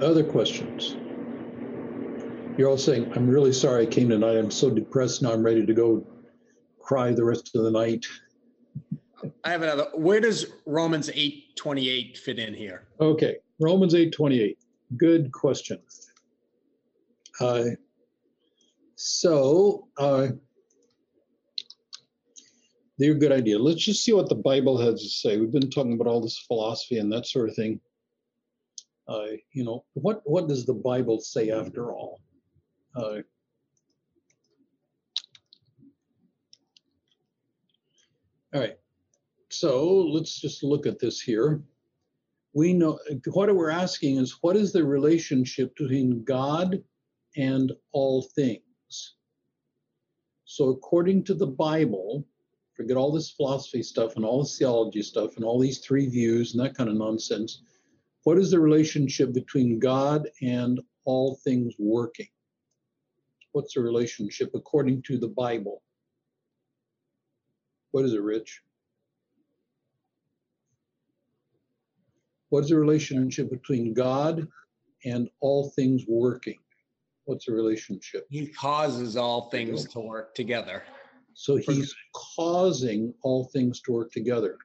Other questions? You're all saying, I'm really sorry I came tonight. I'm so depressed now. I'm ready to go cry the rest of the night.
I have another. Where does Romans 8 28 fit in here?
Okay, Romans 8 28. Good question. Uh, so, uh, they're a good idea. Let's just see what the Bible has to say. We've been talking about all this philosophy and that sort of thing. Uh, you know, what what does the Bible say after all? Uh, all right. So let's just look at this here. We know what we're asking is what is the relationship between God and all things? So, according to the Bible, forget all this philosophy stuff and all this theology stuff and all these three views and that kind of nonsense. What is the relationship between God and all things working? What's the relationship according to the Bible? What is it, Rich? What is the relationship between God and all things working? What's the relationship?
He causes all things to work together.
So he's causing all things to work together.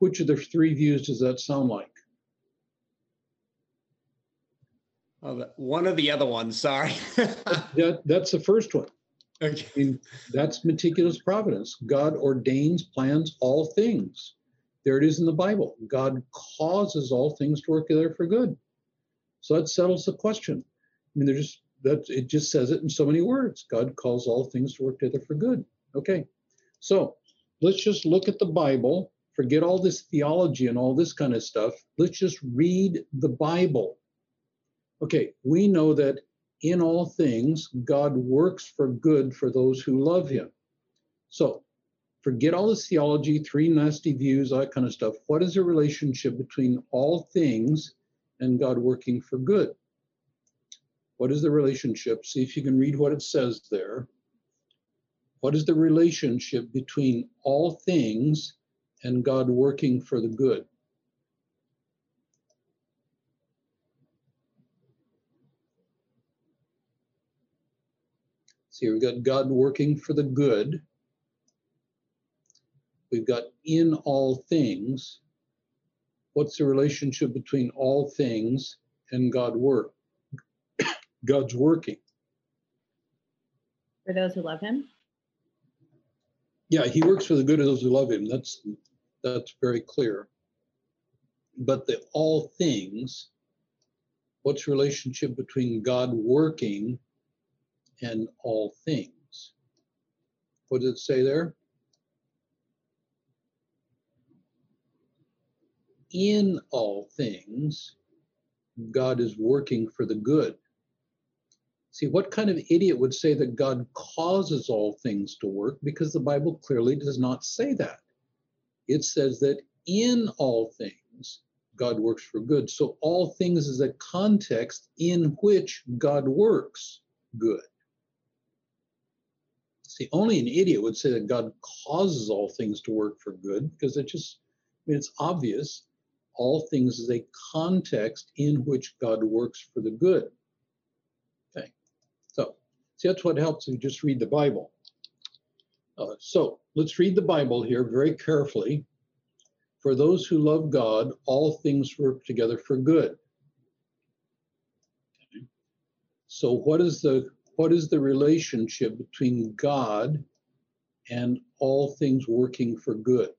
Which of the three views does that sound like?
Oh, one of the other ones, sorry.
that, that's the first one.
Okay.
I mean, that's meticulous providence. God ordains, plans all things. There it is in the Bible. God causes all things to work together for good. So that settles the question. I mean, there's just that it just says it in so many words. God calls all things to work together for good. Okay. So let's just look at the Bible. Forget all this theology and all this kind of stuff. Let's just read the Bible. Okay, we know that in all things, God works for good for those who love him. So forget all this theology, three nasty views, that kind of stuff. What is the relationship between all things and God working for good? What is the relationship? See if you can read what it says there. What is the relationship between all things and God working for the good? See, we've got God working for the good. We've got in all things. What's the relationship between all things and God work? God's working.
For those who love him?
Yeah, he works for the good of those who love him. That's that's very clear. But the all things, what's relationship between God working and all things? What does it say there? In all things, God is working for the good. See, what kind of idiot would say that God causes all things to work? Because the Bible clearly does not say that. It says that in all things, God works for good. So all things is a context in which God works good. See, only an idiot would say that God causes all things to work for good because it just, I mean, it's obvious. All things is a context in which God works for the good. Okay, so see, that's what helps you just read the Bible. Uh, so let's read the Bible here very carefully. For those who love God, all things work together for good. So what is the what is the relationship between God and all things working for good?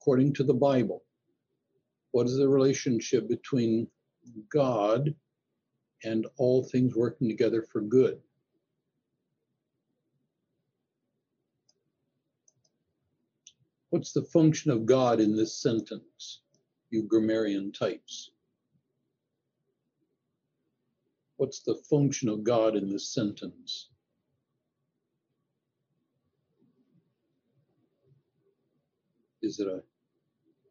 According to the Bible, what is the relationship between God and all things working together for good? What's the function of God in this sentence, you grammarian types? What's the function of God in this sentence? Is it a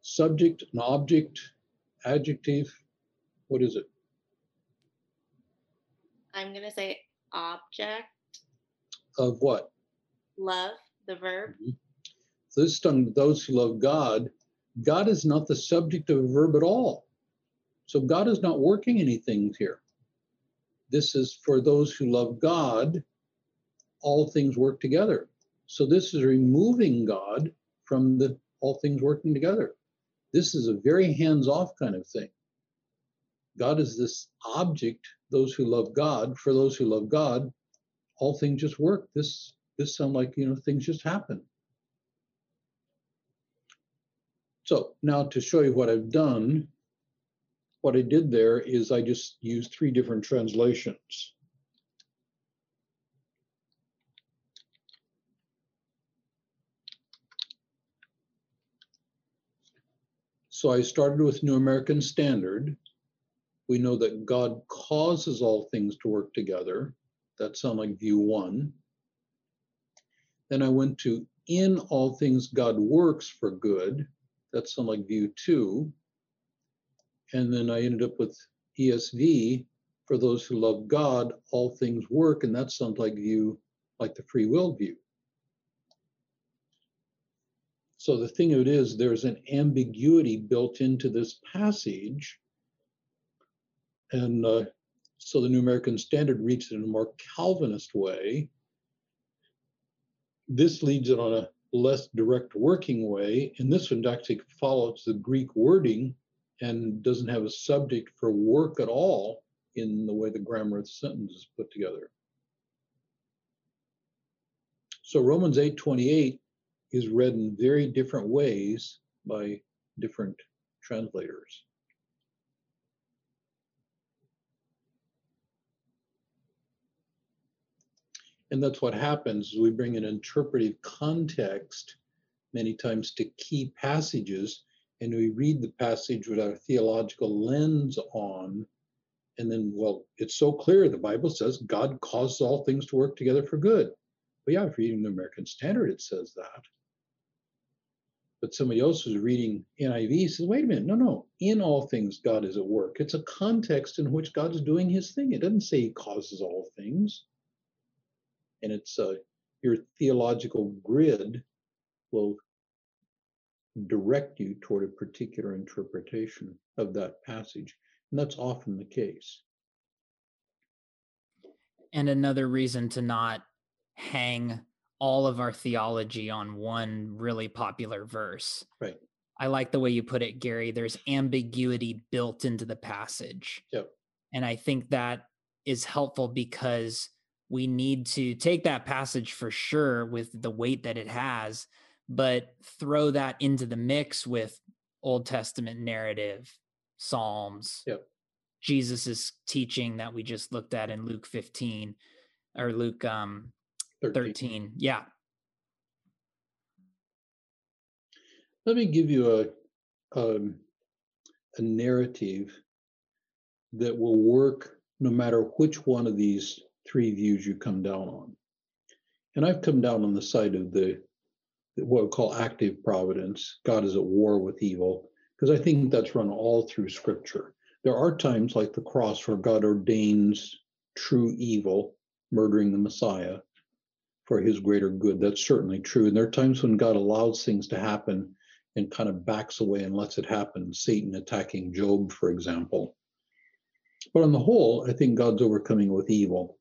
subject, an object, adjective? What is it?
I'm going to say object.
Of what?
Love, the verb.
Mm-hmm. This time, those who love God, God is not the subject of a verb at all. So God is not working anything here. This is for those who love God, all things work together. So this is removing God from the all things working together. This is a very hands off kind of thing. God is this object, those who love God, for those who love God, all things just work. This this sound like you know things just happen. So now to show you what I've done, what I did there is I just used three different translations. So I started with New American Standard. We know that God causes all things to work together. That sounds like view one. Then I went to in all things God works for good. That sounds like view two. And then I ended up with ESV, for those who love God, all things work, and that sounds like view, like the free will view. So the thing of it is, there's an ambiguity built into this passage. And uh, so the New American Standard reads it in a more Calvinist way. This leads it on a less direct working way. And this one actually follows the Greek wording and doesn't have a subject for work at all in the way the grammar of the sentence is put together. So Romans 8:28 is read in very different ways by different translators. And that's what happens we bring an interpretive context many times to key passages and we read the passage with our theological lens on and then well it's so clear the bible says god causes all things to work together for good. But yeah if you're reading the american standard it says that. But somebody else who's reading niv says wait a minute no no in all things god is at work. It's a context in which god is doing his thing. It doesn't say he causes all things. And it's uh, your theological grid will direct you toward a particular interpretation of that passage. And that's often the case.
And another reason to not hang all of our theology on one really popular verse.
Right.
I like the way you put it, Gary. There's ambiguity built into the passage.
Yep.
And I think that is helpful because we need to take that passage for sure with the weight that it has, but throw that into the mix with Old Testament narrative, Psalms,
yep.
Jesus's teaching that we just looked at in Luke 15 or Luke um 13. 13. Yeah.
Let me give you a um, a narrative that will work no matter which one of these three views you come down on. And I've come down on the side of the what we call active providence. God is at war with evil, because I think that's run all through scripture. There are times like the cross where God ordains true evil, murdering the Messiah for his greater good. That's certainly true. And there are times when God allows things to happen and kind of backs away and lets it happen. Satan attacking Job, for example. But on the whole, I think God's overcoming with evil.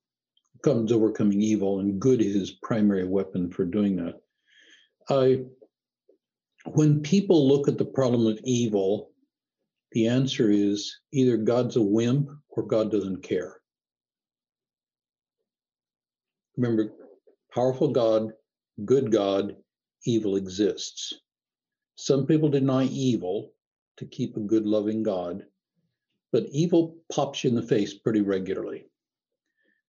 comes overcoming evil, and good is his primary weapon for doing that. When people look at the problem of evil, the answer is either God's a wimp or God doesn't care. Remember, powerful God, good God, evil exists. Some people deny evil to keep a good, loving God, but evil pops you in the face pretty regularly.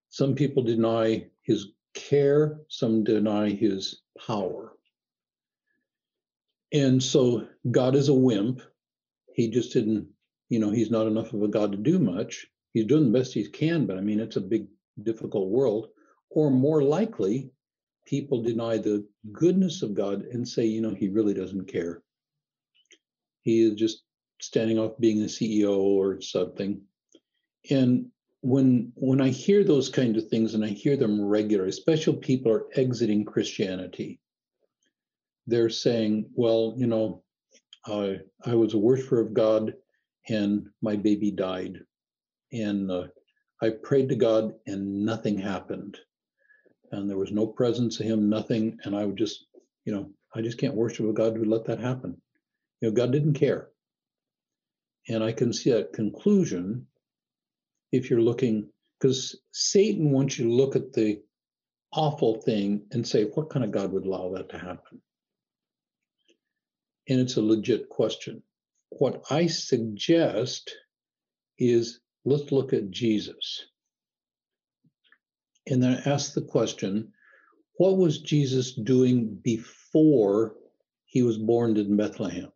Some people deny his care, some deny his power. And so God is a wimp. He just didn't, you know, he's not enough of a God to do much. He's doing the best he can, but I mean, it's a big, difficult world. Or more likely, people deny the goodness of God and say, you know, he really doesn't care. He is just standing off being the CEO or something. And when when I hear those kind of things and I hear them regularly, especially people are exiting Christianity, they're saying, well, you know, I I was a worshiper of God and my baby died. And uh, I prayed to God and nothing happened. And there was no presence of him, nothing. And I would just, you know, I just can't worship a God who would let that happen. You know, God didn't care. And I can see that conclusion if you're looking, because Satan wants you to look at the awful thing and say, what kind of God would allow that to happen? And it's a legit question. What I suggest is let's look at Jesus. And then ask the question what was Jesus doing before he was born in Bethlehem?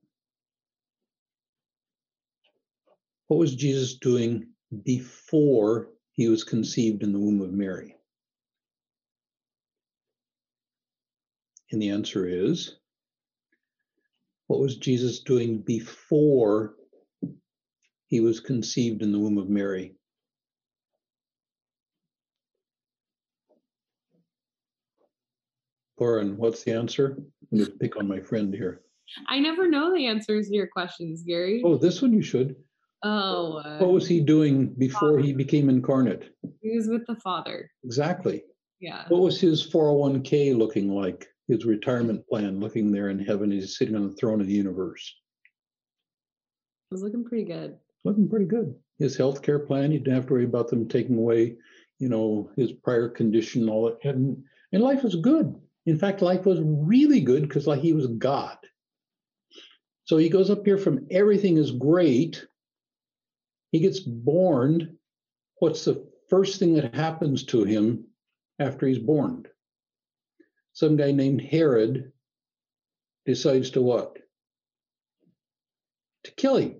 What was Jesus doing before he was conceived in the womb of Mary? And the answer is what was Jesus doing before he was conceived in the womb of Mary? Lauren, what's the answer? I'm going to pick on my friend here.
I never know the answers to your questions, Gary.
Oh, this one you should.
Oh. Uh,
what was he doing before he became incarnate?
He was with the Father.
Exactly.
Yeah.
What was his 401k looking like? His retirement plan looking there in heaven? He's sitting on the throne of the universe.
It was looking pretty good.
Looking pretty good. His health care plan, you didn't have to worry about them taking away, you know, his prior condition, all that. And, and life was good. In fact, life was really good because like he was God. So he goes up here from everything is great. He gets born. What's the first thing that happens to him after he's born? Some guy named Herod decides to what? To kill him.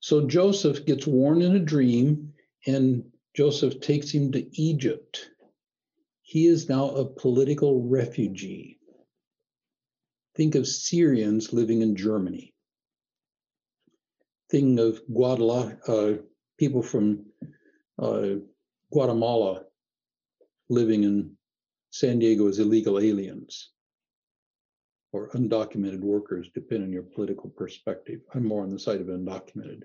So Joseph gets warned in a dream, and Joseph takes him to Egypt he is now a political refugee. Think of Syrians living in Germany. Think of Guadalajara, uh, people from uh, Guatemala living in San Diego as illegal aliens or undocumented workers, depending on your political perspective. I'm more on the side of undocumented.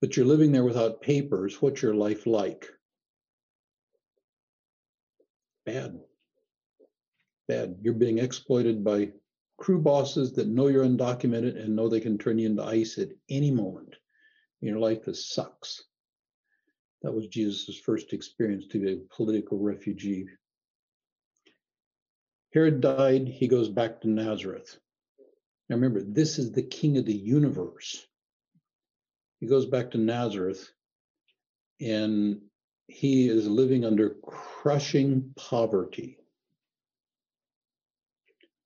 But you're living there without papers. What's your life like? bad. Bad. You're being exploited by crew bosses that know you're undocumented and know they can turn you into ICE at any moment. Your life is sucks. That was Jesus' first experience to be a political refugee. Herod died, he goes back to Nazareth. Now remember, this is the king of the universe. He goes back to Nazareth and he is living under crushing poverty.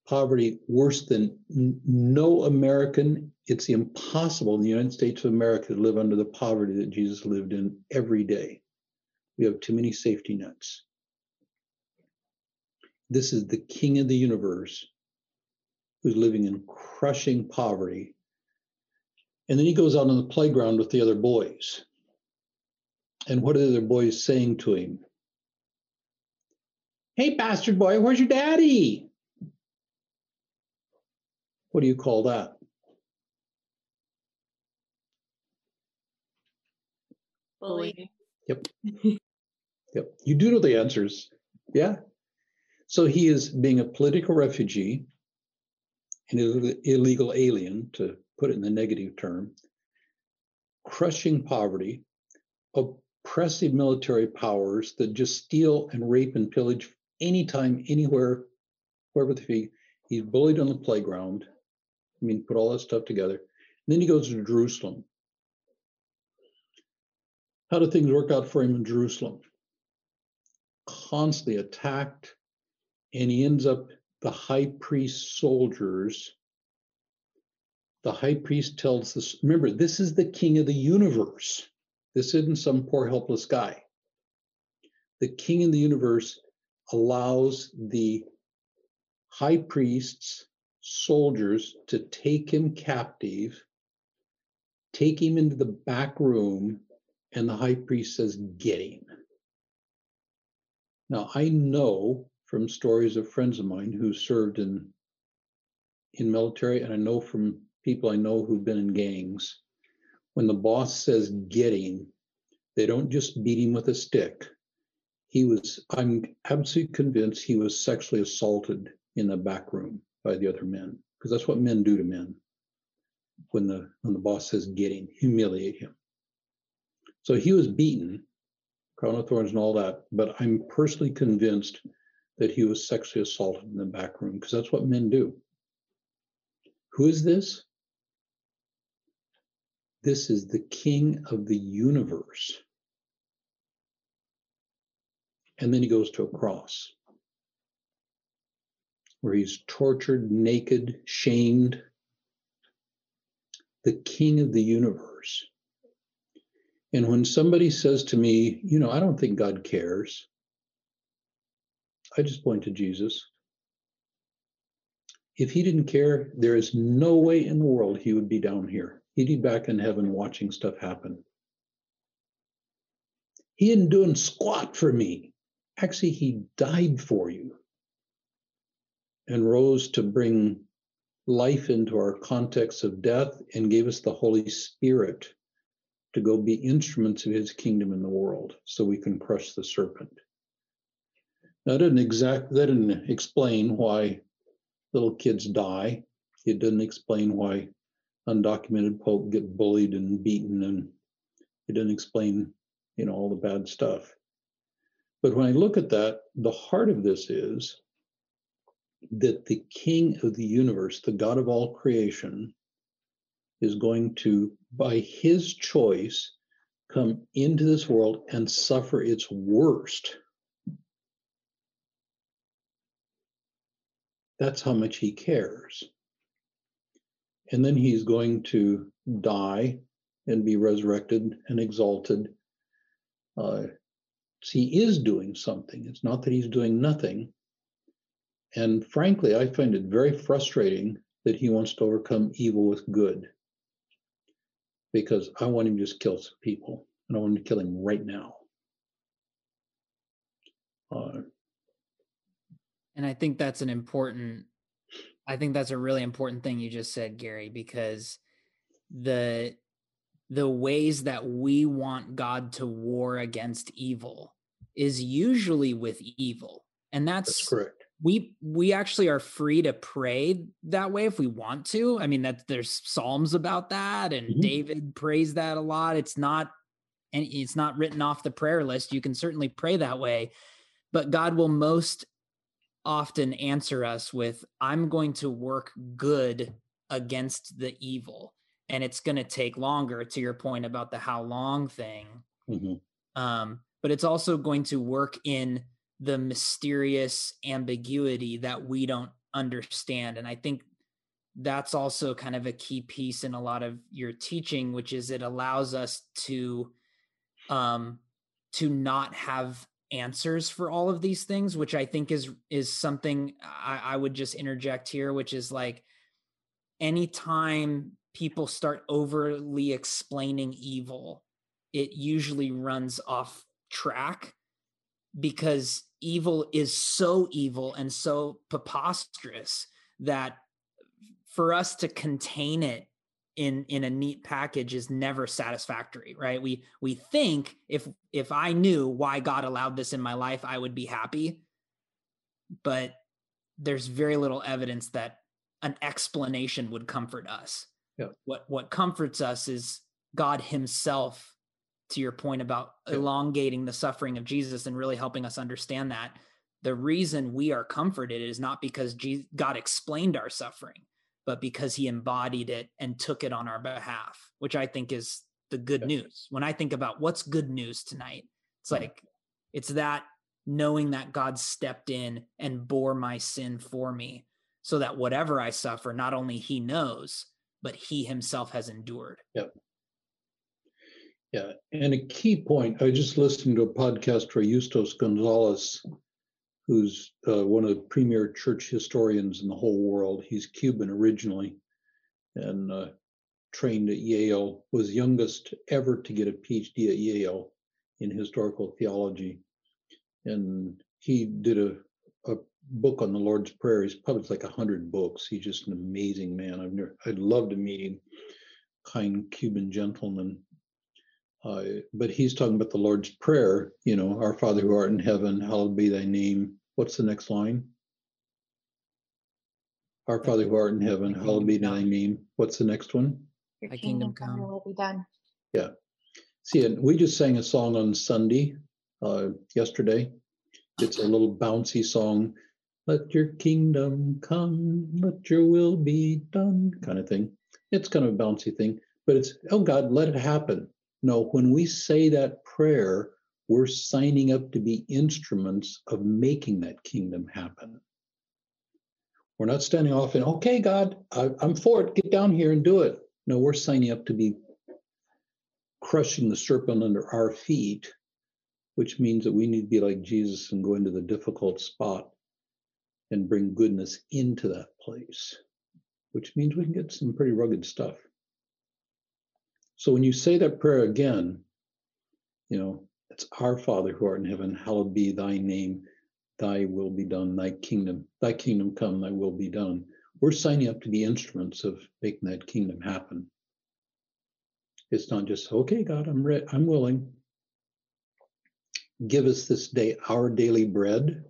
Poverty worse than no American. It's impossible in the United States of America to live under the poverty that Jesus lived in every day. We have too many safety nets. This is the king of the universe who's living in crushing poverty. And then he goes out on the playground with the other boys. And what are the other boys saying to him? Hey, bastard boy, where's your daddy? What do you call that?
Bully.
Yep. Yep. You do know the answers. Yeah. So he is being a political refugee, and an illegal alien, to put it in the negative term, crushing poverty, oppressive military powers that just steal and rape and pillage anytime, anywhere, wherever they be. He's bullied on the playground. I mean, put all that stuff together. And then he goes to Jerusalem. How do things work out for him in Jerusalem? Constantly attacked, and he ends up the high priest soldiers. The high priest tells this, remember, this is the king of the universe. This isn't some poor, helpless guy. The king of the universe allows the high priests, soldiers to take him captive, take him into the back room, and the high priest says, Get him. Now, I know from stories of friends of mine who served in in military, and I know from people I know who've been in gangs, when the boss says get him, they don't just beat him with a stick. He was, I'm absolutely convinced he was sexually assaulted in the back room by the other men, because that's what men do to men. When the when the boss says get him, humiliate him. So he was beaten, crown of thorns and all that, but I'm personally convinced that he was sexually assaulted in the back room because that's what men do. Who is this? This is the king of the universe. And then he goes to a cross where he's tortured, naked, shamed. The king of the universe. And when somebody says to me, you know, I don't think God cares, I just point to Jesus. If he didn't care, there is no way in the world he would be down here. He'd be back in heaven watching stuff happen. He isn't doing squat for me. Actually, he died for you and rose to bring life into our context of death and gave us the Holy Spirit to go be instruments of his kingdom in the world so we can crush the serpent. That didn't exact that didn't explain why little kids die. It didn't explain why undocumented folk get bullied and beaten and it didn't explain, you know, all the bad stuff. But when I look at that, the heart of this is that the king of the universe, the God of all creation, is going to, by his choice, come into this world and suffer its worst. That's how much he cares. And then he's going to die and be resurrected and exalted. Uh, he is doing something. It's not that he's doing nothing. And frankly, I find it very frustrating that he wants to overcome evil with good because I want him to just kill some people and I want him to kill him right now. Uh,
and I think that's an important, I think that's a really important thing you just said, Gary, because the the ways that we want God to war against evil is usually with evil. And that's,
that's correct
we we actually are free to pray that way if we want to i mean that there's psalms about that and mm-hmm. david prays that a lot it's not and it's not written off the prayer list you can certainly pray that way but god will most often answer us with i'm going to work good against the evil and it's going to take longer to your point about the how long thing mm-hmm. um, but it's also going to work in the mysterious ambiguity that we don't understand. And I think that's also kind of a key piece in a lot of your teaching, which is it allows us to um to not have answers for all of these things, which I think is is something I, I would just interject here, which is like anytime people start overly explaining evil, it usually runs off track because evil is so evil and so preposterous that for us to contain it in in a neat package is never satisfactory right we we think if if i knew why god allowed this in my life i would be happy but there's very little evidence that an explanation would comfort us
Yeah.
what what comforts us is god himself to your point about
Yeah.
elongating the suffering of jesus and really helping us understand that the reason we are comforted is not because god explained our suffering but because he embodied it and took it on our behalf, which I think is the good
Yeah.
news. When I think about what's good news tonight, it's
Mhm.
like it's that knowing that God stepped in and bore my sin for me so that whatever I suffer, not only he knows, but he himself has endured. Yep.
Yeah, and a key point, I just listened to a podcast where Justos Gonzalez, who's uh, one of the premier church historians in the whole world, he's Cuban originally and uh, trained at Yale, was youngest ever to get a PhD at Yale in historical theology. And he did a, a book on the Lord's Prayer. He's published like a hundred books. He's just an amazing man. I've never, I'd love to meet him. Kind Cuban gentleman. Uh, but he's talking about the Lord's Prayer, you know, Our Father who art in heaven, hallowed be thy name. What's the next line? Our Father who art in heaven, hallowed be thy name. What's the next one?
Your
Thy kingdom
come, your
come.
will be done. Yeah.
See, and we just sang a song on Sunday, uh, yesterday. It's a little bouncy song. Let your kingdom come, let your will be done, kind of thing. It's kind of a bouncy thing, but it's, oh God, let it happen. No, when we say that prayer, we're signing up to be instruments of making that kingdom happen. We're not standing off and, okay, God, I, I'm for it. Get down here and do it. No, we're signing up to be crushing the serpent under our feet, which means that we need to be like Jesus and go into the difficult spot and bring goodness into that place, which means we can get some pretty rugged stuff. So when you say that prayer again, you know, it's our Father who art in heaven, hallowed be thy name, thy will be done, thy kingdom, thy kingdom come, thy will be done. We're signing up to be instruments of making that kingdom happen. It's not just, okay, God, I'm re- I'm willing. Give us this day our daily bread.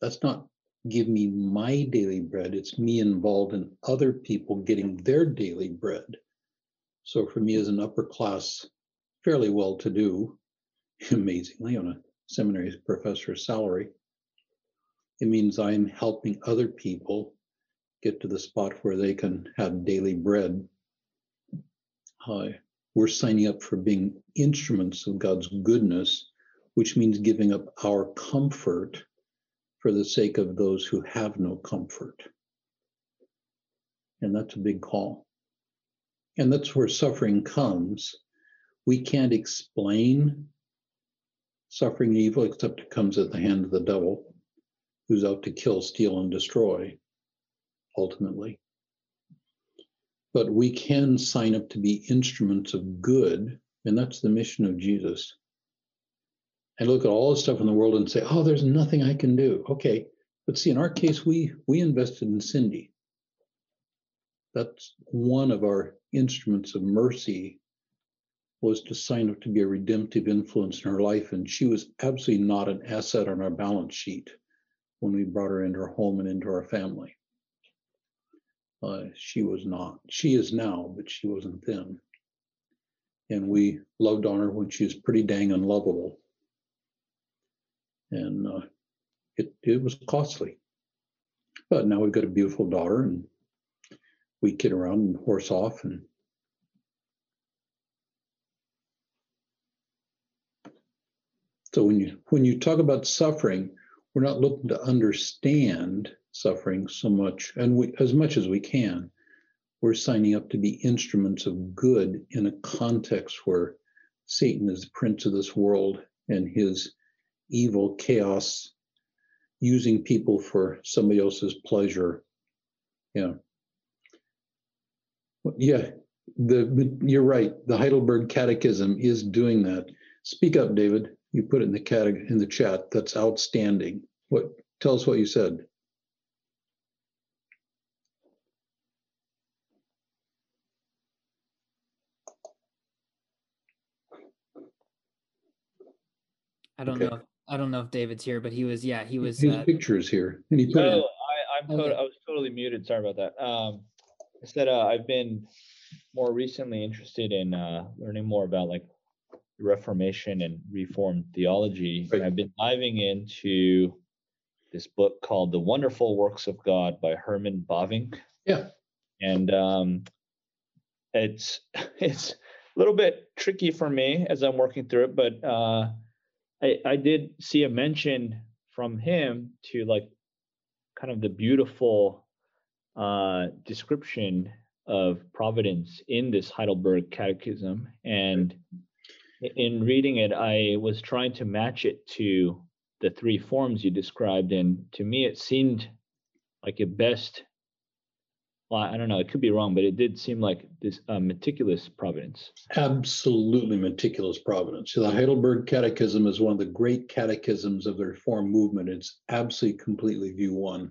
That's not give me my daily bread. It's me involved in other people getting their daily bread. So for me as an upper class, fairly well to do, amazingly on a seminary professor's salary, it means I'm helping other people get to the spot where they can have daily bread. Uh, we're signing up for being instruments of God's goodness, which means giving up our comfort for the sake of those who have no comfort. And that's a big call. And that's where suffering comes. We can't explain suffering evil except it comes at the hand of the devil, who's out to kill, steal, and destroy, ultimately. But we can sign up to be instruments of good, and that's the mission of Jesus. And look at all the stuff in the world and say, "Oh, there's nothing I can do." Okay, but see, in our case, we we invested in Cindy. That's one of our instruments of mercy was to sign up to be a redemptive influence in her life, and she was absolutely not an asset on our balance sheet when we brought her into our home and into our family. Uh, she was not. She is now, but she wasn't then. And we loved on her when she was pretty dang unlovable. And uh, it, it was costly. But now we've got a beautiful daughter, and we kid around and horse off. And so when you when you talk about suffering, we're not looking to understand suffering so much, and we, as much as we can, we're signing up to be instruments of good in a context where Satan is the prince of this world and his evil chaos using people for somebody else's pleasure. Yeah. Yeah, the you're right. The Heidelberg Catechism is doing that. Speak up, David. You put it in the cate in the chat. That's outstanding. What tell us what you said.
I don't
okay.
know. I don't know if David's here, but he was. Yeah, he was.
His
uh,
picture is here, and he put.
Oh,
it
I, I'm.
Okay.
I was totally muted. Sorry about that. Um, I said uh, I've been more recently interested in uh, learning more about like Reformation and Reformed theology. And I've been diving into this book called The Wonderful Works of God by Herman Bavinck.
yeah,
and um, it's it's a little bit tricky for me as I'm working through it. But uh, I I did see a mention from him to like kind of the beautiful uh, description of providence in this Heidelberg Catechism, and in reading it, I was trying to match it to the three forms you described, and to me, it seemed like it best well, I don't know. It could be wrong, but it did seem like this uh, meticulous providence.
absolutely meticulous providence. The Heidelberg Catechism is one of the great catechisms of the Reform movement. It's absolutely completely view one.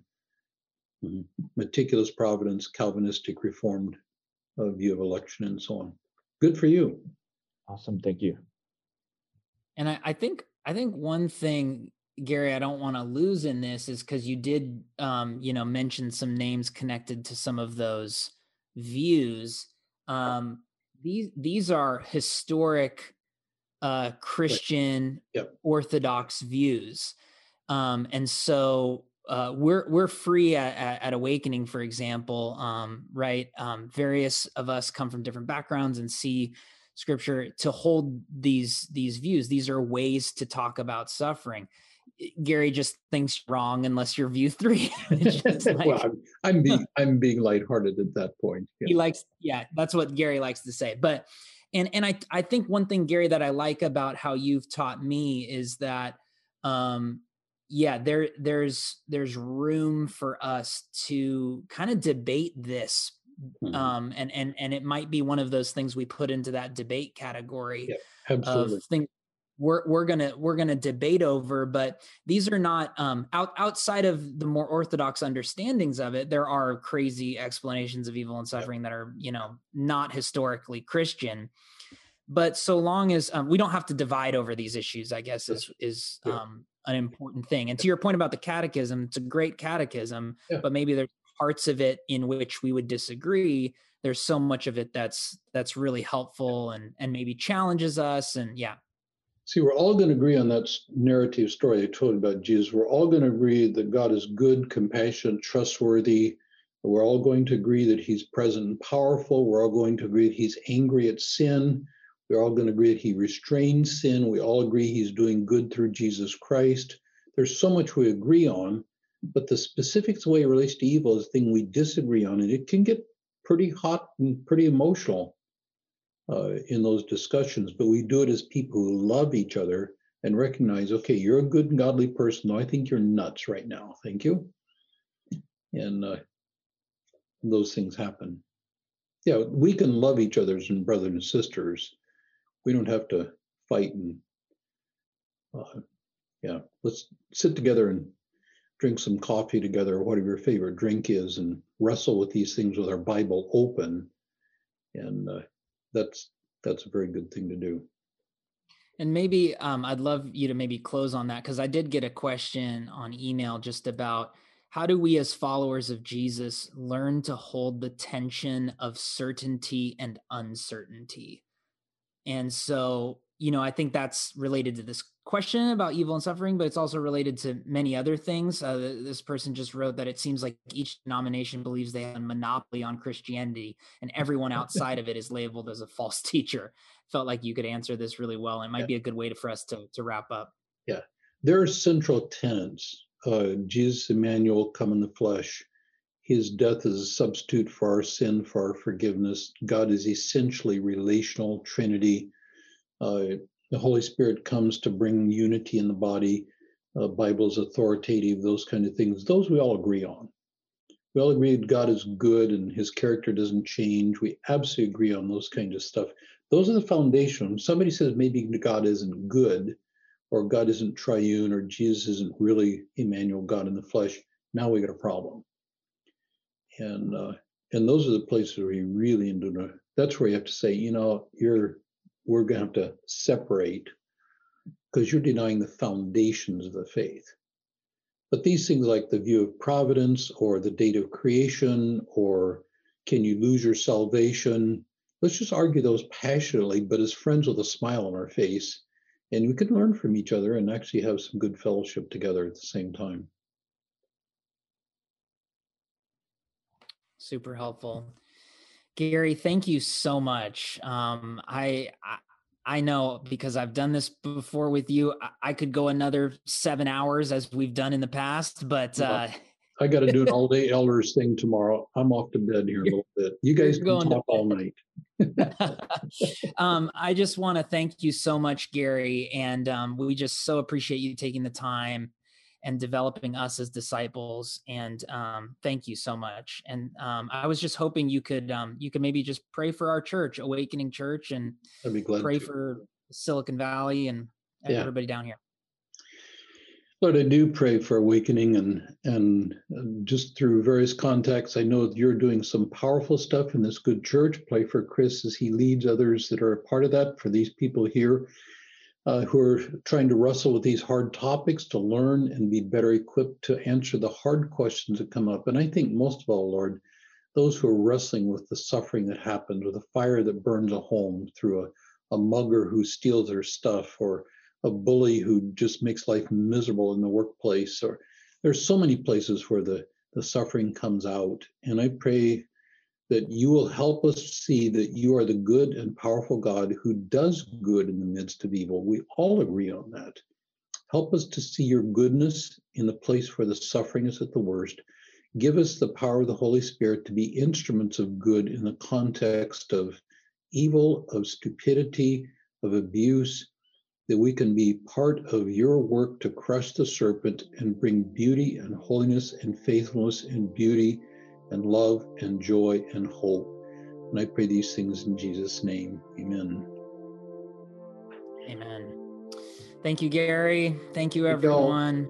Mhm. Meticulous providence, Calvinistic Reformed uh, view of election, and so on. Good for you.
Awesome. Thank you.
and I, I think I think one thing, Gary, I don't want to lose in this is because you did, um, you know, mention some names connected to some of those views. Um, these these are historic uh, Christian
Yep.
Orthodox views, um, and so uh, we're we're free at, at, at Awakening, for example, um, right? Um, various of us come from different backgrounds and see scripture to hold these these views these are ways to talk about suffering gary just thinks wrong unless you're view three like-
well, I'm, I'm being I'm being lighthearted at that point.
he likes yeah that's what gary likes to say but and and i i think one thing gary that i like about how you've taught me is that um yeah there there's there's room for us to kind of debate this
Mhm.
um and and and it might be one of those things we put into that debate category
Yeah,
of things we're we're gonna we're gonna debate over but these are not um out outside of the more orthodox understandings of it there are crazy explanations of evil and suffering that are you know not historically christian but so long as um, we don't have to divide over these issues i guess is is
Yeah.
um an important thing and to your point about the catechism it's a great catechism
Yeah.
but maybe there's parts of it in which we would disagree there's so much of it that's that's really helpful and and maybe challenges us and yeah
See, we're all going to agree on that narrative story I told about Jesus. We're all going to agree that God is good, compassionate, trustworthy. We're all going to agree that He's present and powerful. We're all going to agree that He's angry at sin. We're all going to agree that He restrains sin. We all agree He's doing good through Jesus Christ. There's so much we agree on, but the specifics, the way it relates to evil, is the thing we disagree on, and it can get pretty hot and pretty emotional uh, in those discussions, but we do it as people who love each other and recognize, okay, you're a good and godly person. though I think you're nuts right now. Thank you. And uh, those things happen. Yeah, we can love each other as brothers and sisters. We don't have to fight and, uh, yeah, let's sit together and drink some coffee together or whatever your favorite drink is and wrestle with these things with our Bible open. And uh, that's that's a very good thing to do.
and maybe um i'd love you to maybe close on that because i did get a question on email just about how do we as followers of jesus learn to hold the tension of certainty and uncertainty and so you know i think that's related to this question about evil and suffering but it's also related to many other things uh, this person just wrote that it seems like each denomination believes they have a monopoly on christianity and everyone outside of it is labeled as a false teacher felt like you could answer this really well it might
Yeah.
be a good way to, for us to to wrap up Yeah.
There are central tenets. Uh, Jesus Emmanuel come in the flesh. His death is a substitute for our sin, for our forgiveness. God is essentially relational Trinity. Uh, the Holy Spirit comes to bring unity in the body. Uh, Bible is authoritative. Those kind of things. Those we all agree on. We all agree God is good and His character doesn't change. We absolutely agree on those kind of stuff. Those are the foundation. Somebody says maybe God isn't good, or God isn't triune, or Jesus isn't really Emmanuel, God in the flesh, now we got a problem. And uh, and those are the places where you really into that's where you have to say, you know, you're we're gonna have to separate because you're denying the foundations of the faith. But these things like the view of providence or the date of creation or can you lose your salvation? Let's just argue those passionately, but as friends with a smile on our face. And we can learn from each other and actually have some good fellowship together at the same time.
Super helpful. Gary, thank you so much. Um, I, I I know because I've done this before with you. I, could go another seven hours as we've done in the past, but uh,
I got to do an all day elders thing tomorrow. I'm off to bed here a little bit. You guys can
going to
talk all night.
um, I just want to thank you so much, Gary, and um, we just so appreciate you taking the time and developing us as disciples. And um, thank you so much. And um, I was just hoping you could um, you could maybe just pray for our church, Awakening Church, and
be glad
pray
to.
for Silicon Valley and
Yeah.
everybody down here.
Lord, I do pray for awakening and and just through various contacts, I know that you're doing some powerful stuff in this good church. Pray for Chris as he leads others that are a part of that. For these people here uh, who are trying to wrestle with these hard topics to learn and be better equipped to answer the hard questions that come up. And I think most of all, Lord, those who are wrestling with the suffering that happens, or the fire that burns a home through a, a mugger who steals their stuff, or a bully who just makes life miserable in the workplace or there's so many places where the the suffering comes out and i pray that you will help us see that you are the good and powerful god who does good in the midst of evil. We all agree on that. Help us to see your goodness in the place where the suffering is at the worst. Give us the power of the holy spirit to be instruments of good in the context of evil of stupidity of abuse that we can be part of your work to crush the serpent and bring beauty and holiness and faithfulness and beauty and love and joy and hope. And I pray these things in Jesus' name. Amen.
Amen. Thank you, Gary. Thank you,
Thank you all.
everyone.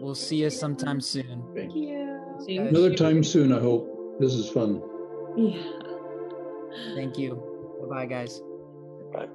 We'll see you sometime soon.
Thank you.
See you.
Another time soon, I hope. This is fun.
Yeah.
Thank you. Bye bye, guys.
Bye.